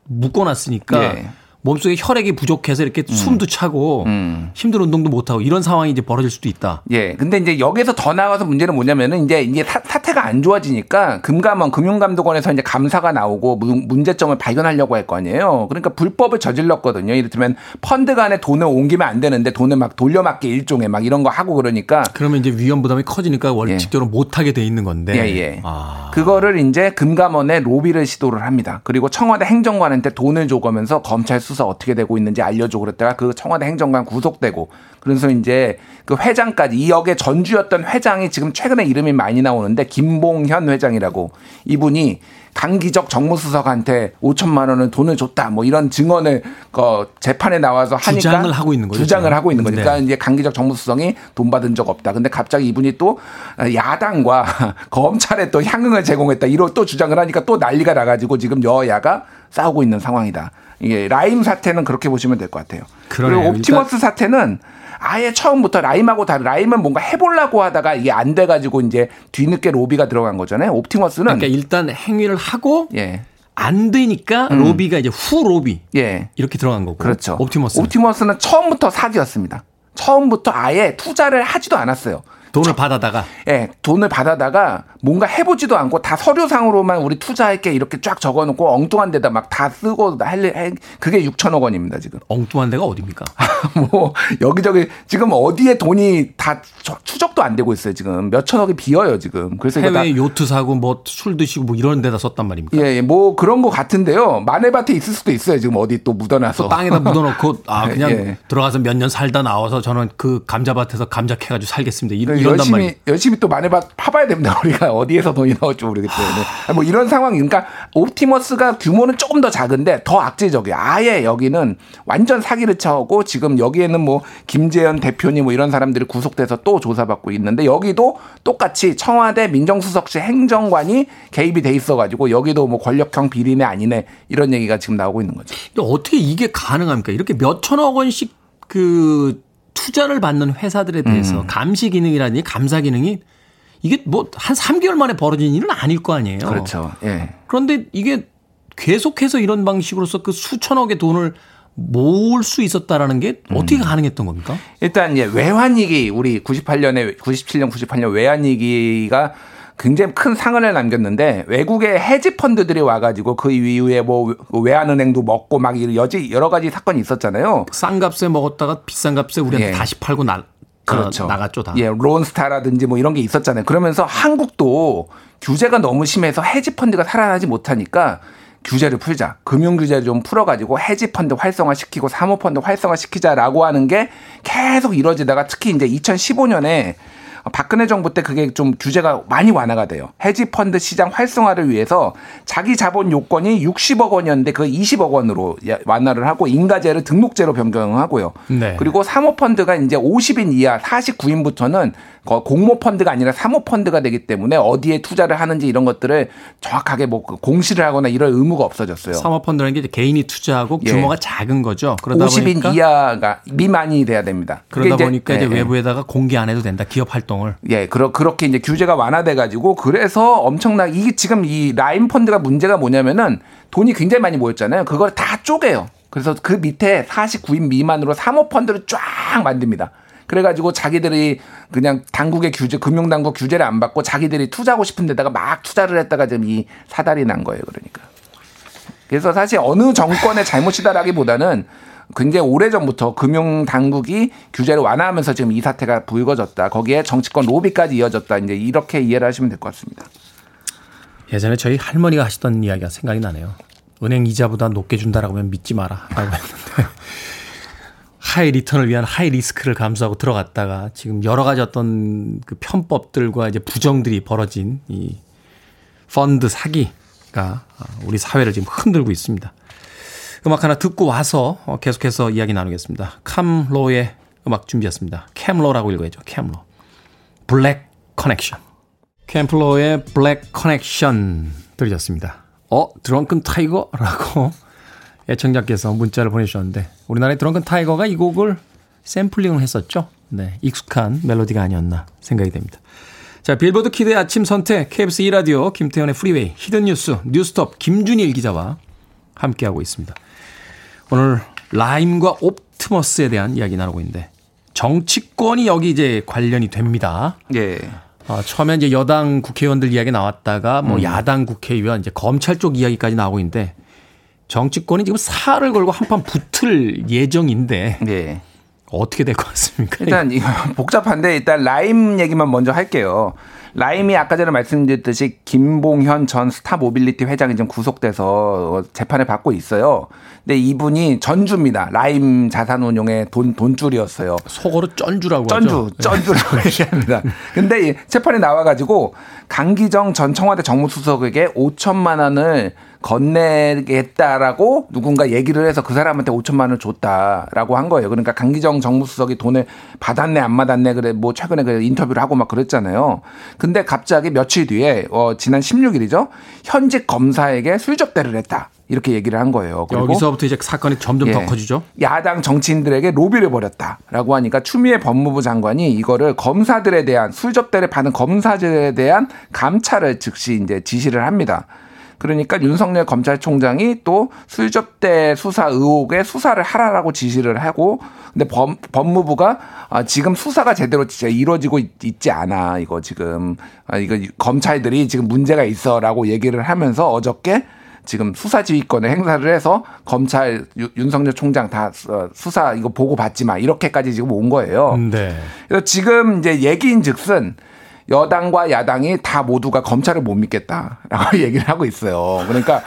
묶어놨으니까 예. 몸속에 혈액이 부족해서 이렇게 숨도 차고 음. 힘든 운동도 못 하고 이런 상황이 이제 벌어질 수도 있다. 예. 근데 이제 여기서 더 나가서 문제는 뭐냐면은 이제 이게 사, 사태가 안 좋아지니까 금감원 금융감독원에서 이제 감사가 나오고 문- 문제점을 발견하려고 할 거 아니에요. 그러니까 불법을 저질렀거든요. 이를테면 펀드 간에 돈을 옮기면 안 되는데 돈을 막 돌려막기 일종의 막 이런 거 하고 그러니까 그러면 이제 위험 부담이 커지니까 원칙적으로 못하게 돼 있는 건데. 예, 예. 아, 그거를 이제 금감원에 로비를 시도를 합니다. 그리고 청와대 행정관한테 돈을 줘가면서 검찰 수사 어떻게 되고 있는지 알려줘 그랬다가 그 청와대 행정관 구속되고 그래서 이제 그 회장까지 이 역의 전주였던 회장이 지금 최근에 이름이 많이 나오는데 김봉현 회장이라고 이분이 강기적 정무수석한테 5천만 원을 돈을 줬다 뭐 이런 증언을 그 재판에 나와서 하니까 주장을 하고 있는 거죠, 주장을. 하고 있는 거죠. 네. 그러니까 이제 강기적 정무수석이 돈 받은 적 없다. 근데 갑자기 이분이 또 야당과 검찰에 또 향응을 제공했다. 이런 또 주장을 하니까 또 난리가 나가지고 지금 여야가 싸우고 있는 상황이다. 이게 라임 사태는 그렇게 보시면 될 것 같아요. 그러네요. 그리고 옵티머스 사태는 아예 처음부터 라임하고 다른 라임은 뭔가 해보려고 하다가 이게 안 돼가지고 이제 뒤늦게 로비가 들어간 거잖아요. 옵티머스는 그러니까 일단 행위를 하고 예. 안 되니까 음. 로비가 이제 후 로비 예. 이렇게 들어간 거고. 그렇죠. 옵티머스. 옵티머스는 처음부터 사기였습니다. 처음부터 아예 투자를 하지도 않았어요. 돈을 받아다가 예, 돈을 받아다가 뭔가 해보지도 않고 다 서류상으로만 우리 투자할게 이렇게 쫙 적어놓고 엉뚱한 데다 막 다 쓰고 할 할- 그게 6천억 원입니다 지금. 엉뚱한 데가 어딥니까? 뭐 여기저기 지금 어디에 돈이 다 저- 추적도 안 되고 있어요 지금 몇 천억이 비어요 지금. 그래서 해외 요트 사고 뭐 술 드시고 뭐 이런 데다 썼단 말입니까? 예, 예, 뭐 그런 거 같은데요. 마네밭에 있을 수도 있어요. 지금 어디 또 묻어놔서 또 땅에다 묻어놓고 아 그냥 예. 들어가서 몇 년 살다 나와서 저는 그 감자밭에서 감자 캐가지고 살겠습니다. 이- 이런단 열심히 말이에요. 열심히 또 마네밭 파봐야 됩니다. 우리가 어디에서 돈이 나올지 모르기 때문에 아, 뭐 이런 상황. 그러니까 옵티머스가 규모는 조금 더 작은데 더 악재적이에요. 아예 여기는 완전 사기를 쳐고 지금 여기에는 뭐 김재현 대표님 뭐 이런 사람들이 구속돼서 또 조사받고 있는데 여기도 똑같이 청와대 민정수석실 행정관이 개입이 돼 있어가지고 여기도 뭐 권력형 비리네 아니네 이런 얘기가 지금 나오고 있는 거죠. 근데 어떻게 이게 가능합니까? 이렇게 몇 천억 원씩 그 투자를 받는 회사들에 대해서 음. 감시 기능이라든지 감사 기능이 이게 뭐 한 3개월 만에 벌어진 일은 아닐 거 아니에요. 그렇죠. 예. 그런데 이게 계속해서 이런 방식으로서 그 수천억의 돈을 모을 수 있었다라는 게 음. 어떻게 가능했던 겁니까? 일단 예, 외환위기 우리 98년에 97년 98년 외환위기가 굉장히 큰 상흔을 남겼는데 외국의 헤지 펀드들이 와가지고 그 이후에 뭐 외환은행도 먹고 막 여지 여러 가지 사건이 있었잖아요. 싼 값에 먹었다가 비싼 값에 우리한테 예. 다시 팔고 나, 그렇죠. 어, 나갔죠 다. 예, 론스타라든지 뭐 이런 게 있었잖아요. 그러면서 한국도 규제가 너무 심해서 헤지 펀드가 살아나지 못하니까 규제를 풀자. 금융 규제를 좀 풀어가지고 헤지 펀드 활성화시키고 사모 펀드 활성화시키자라고 하는 게 계속 이루어지다가 특히 이제 2015년에 박근혜 정부 때 그게 좀 규제가 많이 완화가 돼요. 헤지 펀드 시장 활성화를 위해서 자기 자본 요건이 60억 원이었는데 그 20억 원으로 야- 완화를 하고 인가제를 등록제로 변경하고요. 네. 그리고 사모펀드가 이제 50인 이하 49인부터는 공모펀드가 아니라 사모펀드가 되기 때문에 어디에 투자를 하는지 이런 것들을 정확하게 뭐 공시를 하거나 이럴 의무가 없어졌어요. 사모펀드라는 게 이제 개인이 투자하고 예. 규모가 작은 거죠. 그러다 50인 보니까 이하가 미만이 돼야 됩니다. 그러다 보니까 이제 예, 예. 외부에다가 공개 안 해도 된다. 기업 활동 을. 예, 그러, 그렇게 이제 규제가 완화돼 가지고 그래서 엄청나게 이게 지금 이 라인 펀드가 문제가 뭐냐면은 돈이 굉장히 많이 모였잖아요. 그걸 다 쪼개요. 그래서 그 밑에 49인 미만으로 사모 펀드를 쫙 만듭니다. 그래가지고 자기들이 그냥 당국의 규제, 금융당국 규제를 안 받고 자기들이 투자하고 싶은 데다가 막 투자를 했다가 지금 이 사달이 난 거예요. 그러니까. 그래서 사실 어느 정권의 잘못이다라기보다는 굉장히 오래전부터 금융당국이 규제를 완화하면서 지금 이 사태가 불거졌다. 거기에 정치권 로비까지 이어졌다. 이제 이렇게 이해를 하시면 될 것 같습니다. 예전에 저희 할머니가 하시던 이야기가 생각이 나네요. 은행 이자보다 높게 준다라고 하면 믿지 마라. 라고 했는데. high return을 위한 high risk를 감수하고 들어갔다가 지금 여러 가지 어떤 그 편법들과 이제 부정들이 벌어진 이 펀드 사기가 우리 사회를 지금 흔들고 있습니다. 음악 하나 듣고 와서 어, 계속해서 이야기 나누겠습니다. Camp Lo의 음악 준비했습니다. Camp Lo라고 읽어야죠. Camp Lo. Black Connection. Camp Lo의 Black Connection 들으셨습니다. 어, 드렁큰 타이거 라고 애청자께서 문자를 보내주셨는데 우리나라의 드렁큰 타이거가 이 곡을 샘플링을 했었죠. 네, 익숙한 멜로디가 아니었나 생각이 됩니다. 자, 빌보드 키드의 아침 선택 KBS 2라디오 김태훈의 프리웨이 히든 뉴스 뉴스톱 김준일 기자와 함께하고 있습니다. 오늘 라임과 옵티머스에 대한 이야기 나누고 있는데 정치권이 여기 이제 관련이 됩니다. 예. 어, 처음에 이제 여당 국회의원들 이야기 나왔다가 뭐 음. 야당 국회의원 이제 검찰 쪽 이야기까지 나오고 있는데 정치권이 지금 사활을 걸고 한판 붙을 예정인데 예. 어떻게 될 것 같습니까? 일단 이거 복잡한데 일단 라임 얘기만 먼저 할게요. 라임이 아까 전에 말씀드렸듯이 김봉현 전 스타 모빌리티 회장이 지금 구속돼서 재판을 받고 있어요. 근데 이분이 전주입니다. 라임 자산 운용의 돈 돈줄이었어요. 속어로 쩐주라고 쩐주, 하죠. 쩐주라고 얘기합니다. 근데 이 재판에 나와 가지고 강기정 전 청와대 정무수석에게 5천만 원을 건네겠다라고 누군가 얘기를 해서 그 사람한테 5천만 원을 줬다라고 한 거예요. 그러니까 강기정 정무수석이 돈을 받았네 안 받았네 그래 뭐 최근에 그 인터뷰를 하고 막 그랬잖아요. 근데 갑자기 며칠 뒤에 어 지난 16일이죠. 현직 검사에게 술접대를 했다. 이렇게 얘기를 한 거예요. 그리고 여기서부터 이제 사건이 점점 더 예. 커지죠. 야당 정치인들에게 로비를 벌였다라고 하니까 추미애 법무부 장관이 이거를 검사들에 대한 술접대를 받은 검사들에 대한 감찰을 즉시 이제 지시를 합니다. 그러니까 윤석열 검찰총장이 또 술접대 수사 의혹에 수사를 하라라고 지시를 하고 근데 법, 법무부가 아, 지금 수사가 제대로 진짜 이루어지고 있, 지 않아 이거 지금 아, 이거 검찰들이 지금 문제가 있어라고 얘기를 하면서 어저께 지금 수사 지휘권을 행사를 해서 검찰 유- 윤석열 총장 다 어, 수사 이거 보고 받지 마 이렇게까지 지금 온 거예요. 네. 그래서 지금 이제 얘기인즉슨 여당과 야당이 다 모두가 검찰을 못 믿겠다라고 얘기를 하고 있어요. 그러니까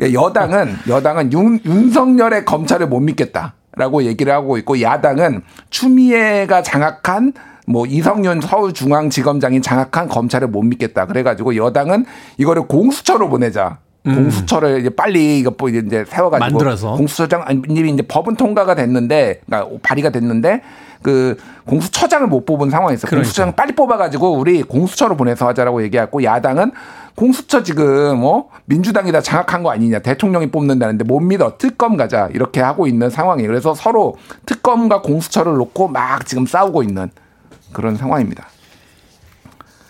여당은 여당은 윤, 윤석열의 검찰을 못 믿겠다라고 얘기를 하고 있고 야당은 추미애가 장악한 뭐 이성윤 서울중앙지검장이 장악한 검찰을 못 믿겠다. 그래가지고 여당은 이거를 공수처로 보내자. 음. 공수처를 이제 빨리 이거 뭐 이제 세워가지고 만들어서. 공수처장님이 이제 법은 통과가 됐는데 그러니까 발의가 됐는데 그 공수처장을 못 뽑은 상황이었어요. 그러니까. 공수처장 빨리 뽑아가지고 우리 공수처로 보내서 하자라고 얘기했고 야당은 공수처 지금 뭐 민주당이 다 장악한 거 아니냐 대통령이 뽑는다는데 못 믿어 특검 가자 이렇게 하고 있는 상황이에요. 그래서 서로 특검과 공수처를 놓고 막 지금 싸우고 있는 그런 상황입니다.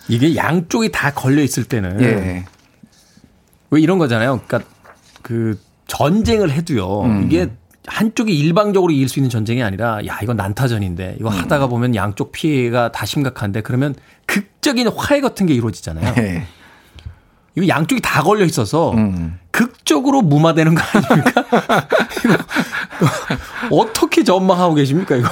이게 양쪽이 다 걸려 있을 때는 예. 왜 이런 거잖아요. 그러니까 그 전쟁을 해도요. 음. 이게 한쪽이 일방적으로 이길 수 있는 전쟁이 아니라 야 이건 난타전인데 이거 음. 하다가 보면 양쪽 피해가 다 심각한데 그러면 극적인 화해 같은 게 이루어지잖아요. 예. 이거 양쪽이 다 걸려 있어서 음. 극적으로 무마되는 거 아닙니까? 이거 어떻게 전망하고 계십니까 이거?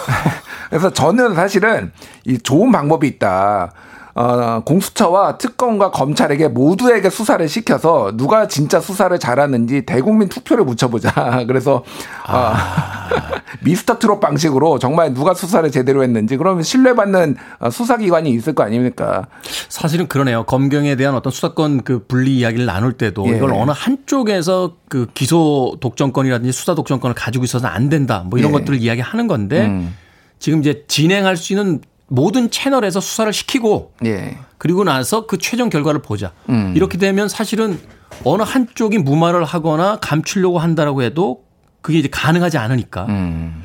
그래서 저는 사실은 이 좋은 방법이 있다. 어, 공수처와 특검과 검찰에게 모두에게 수사를 시켜서 누가 진짜 수사를 잘하는지 대국민 투표를 묻혀보자. 그래서 어, 미스터 트롯 방식으로 정말 누가 수사를 제대로 했는지 그러면 신뢰받는 어, 수사기관이 있을 거 아닙니까? 사실은 그러네요. 검경에 대한 어떤 수사권 그 분리 이야기를 나눌 때도 예. 이걸 어느 한쪽에서 그 기소 독점권이라든지 수사 독점권을 가지고 있어서는 안 된다. 뭐 이런 예. 것들을 이야기하는 건데 음. 지금 이제 진행할 수 있는 모든 채널에서 수사를 시키고 예. 그리고 나서 그 최종 결과를 보자. 음. 이렇게 되면 사실은 어느 한쪽이 무마를 하거나 감추려고 한다라고 해도 그게 이제 가능하지 않으니까. 음.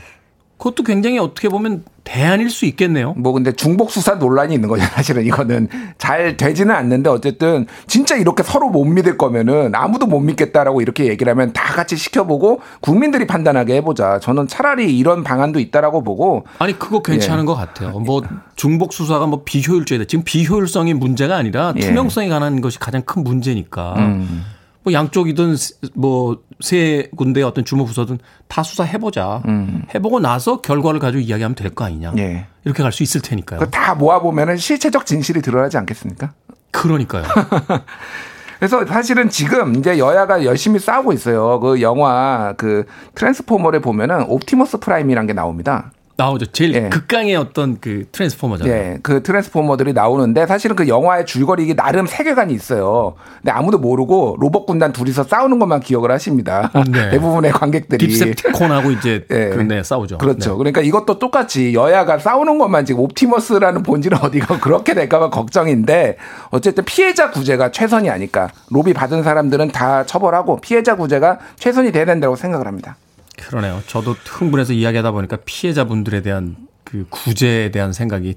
그것도 굉장히 어떻게 보면 대안일 수 있겠네요. 뭐 근데 중복 수사 논란이 있는 거죠. 사실은 이거는 잘 되지는 않는데 어쨌든 진짜 이렇게 서로 못 믿을 거면은 아무도 못 믿겠다라고 이렇게 얘기를 하면 다 같이 시켜보고 국민들이 판단하게 해보자. 저는 차라리 이런 방안도 있다라고 보고 아니 그거 괜찮은 예. 것 같아요. 뭐 중복 수사가 뭐 비효율적이다. 지금 비효율성이 문제가 아니라 예. 투명성에 관한 것이 가장 큰 문제니까. 음. 뭐 양쪽이든 뭐 세 군데의 어떤 주무 부서든 다 수사해보자. 음. 해보고 나서 결과를 가지고 이야기하면 될 거 아니냐. 예. 이렇게 갈 수 있을 테니까요. 다 모아보면은 실체적 진실이 드러나지 않겠습니까? 그러니까요. 그래서 사실은 지금 이제 여야가 열심히 싸우고 있어요. 그 영화 그 트랜스포머를 보면은 옵티머스 프라임이란 게 나옵니다. 나오죠. 제일 예. 극강의 어떤 그 트랜스포머잖아요. 예, 그 트랜스포머들이 나오는데 사실은 그 영화의 줄거리 이게 나름 세계관이 있어요. 근데 아무도 모르고 로봇 군단 둘이서 싸우는 것만 기억을 하십니다. 네. 대부분의 관객들이 딥셉티콘하고 이제 예. 그, 네, 싸우죠. 그렇죠. 네. 그러니까 이것도 똑같이 여야가 싸우는 것만 지금 옵티머스라는 본질은 어디가 그렇게 될까봐 걱정인데 어쨌든 피해자 구제가 최선이 아닐까. 로비 받은 사람들은 다 처벌하고 피해자 구제가 최선이 돼야 된다고 생각을 합니다. 그러네요. 저도 흥분해서 이야기하다 보니까 피해자분들에 대한 그 구제에 대한 생각이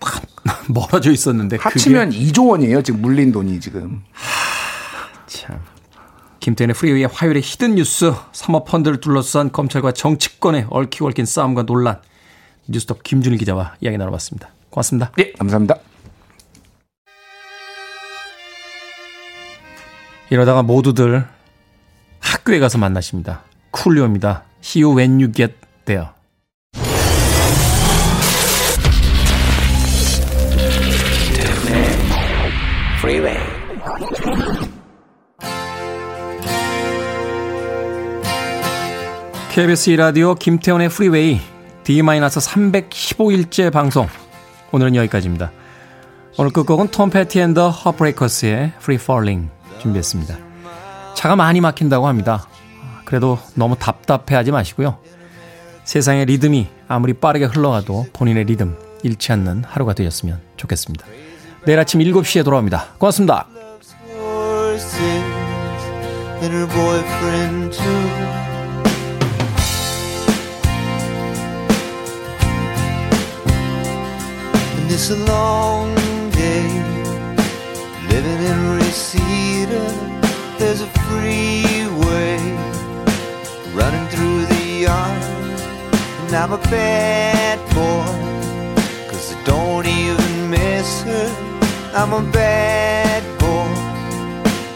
확 멀어져 있었는데 합치면 그게 2조 원이에요. 지금 물린 돈이 지금. 참. 김태훈의 프리웨이의 화요일의 히든 뉴스 사모펀드를 둘러싼 검찰과 정치권의 얽힌 싸움과 논란 뉴스톱 김준일 기자와 이야기 나눠봤습니다. 고맙습니다. 예, 감사합니다. 이러다가 모두들 학교에 가서 만나십니다. 쿨리오입니다. See you when you get there. KBS 2라디오 김태훈의 프리웨이 D-315일째 방송 오늘은 여기까지입니다. 오늘 끝곡은 Tom Petty and the Heartbreakers의 Free Falling 준비했습니다. 차가 많이 막힌다고 합니다. 그래도 너무 답답해하지 마시고요. 세상의 리듬이 아무리 빠르게 흘러가도 본인의 리듬 잃지 않는 하루가 되었으면 좋겠습니다. 내일 아침 7시에 돌아옵니다. 고맙습니다. it's a long day living in Reseda freeway, running through the yard. And I'm a bad boy, cause I don't even miss her. I'm a bad boy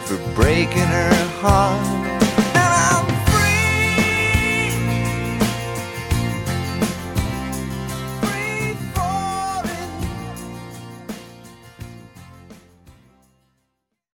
for breaking her heart.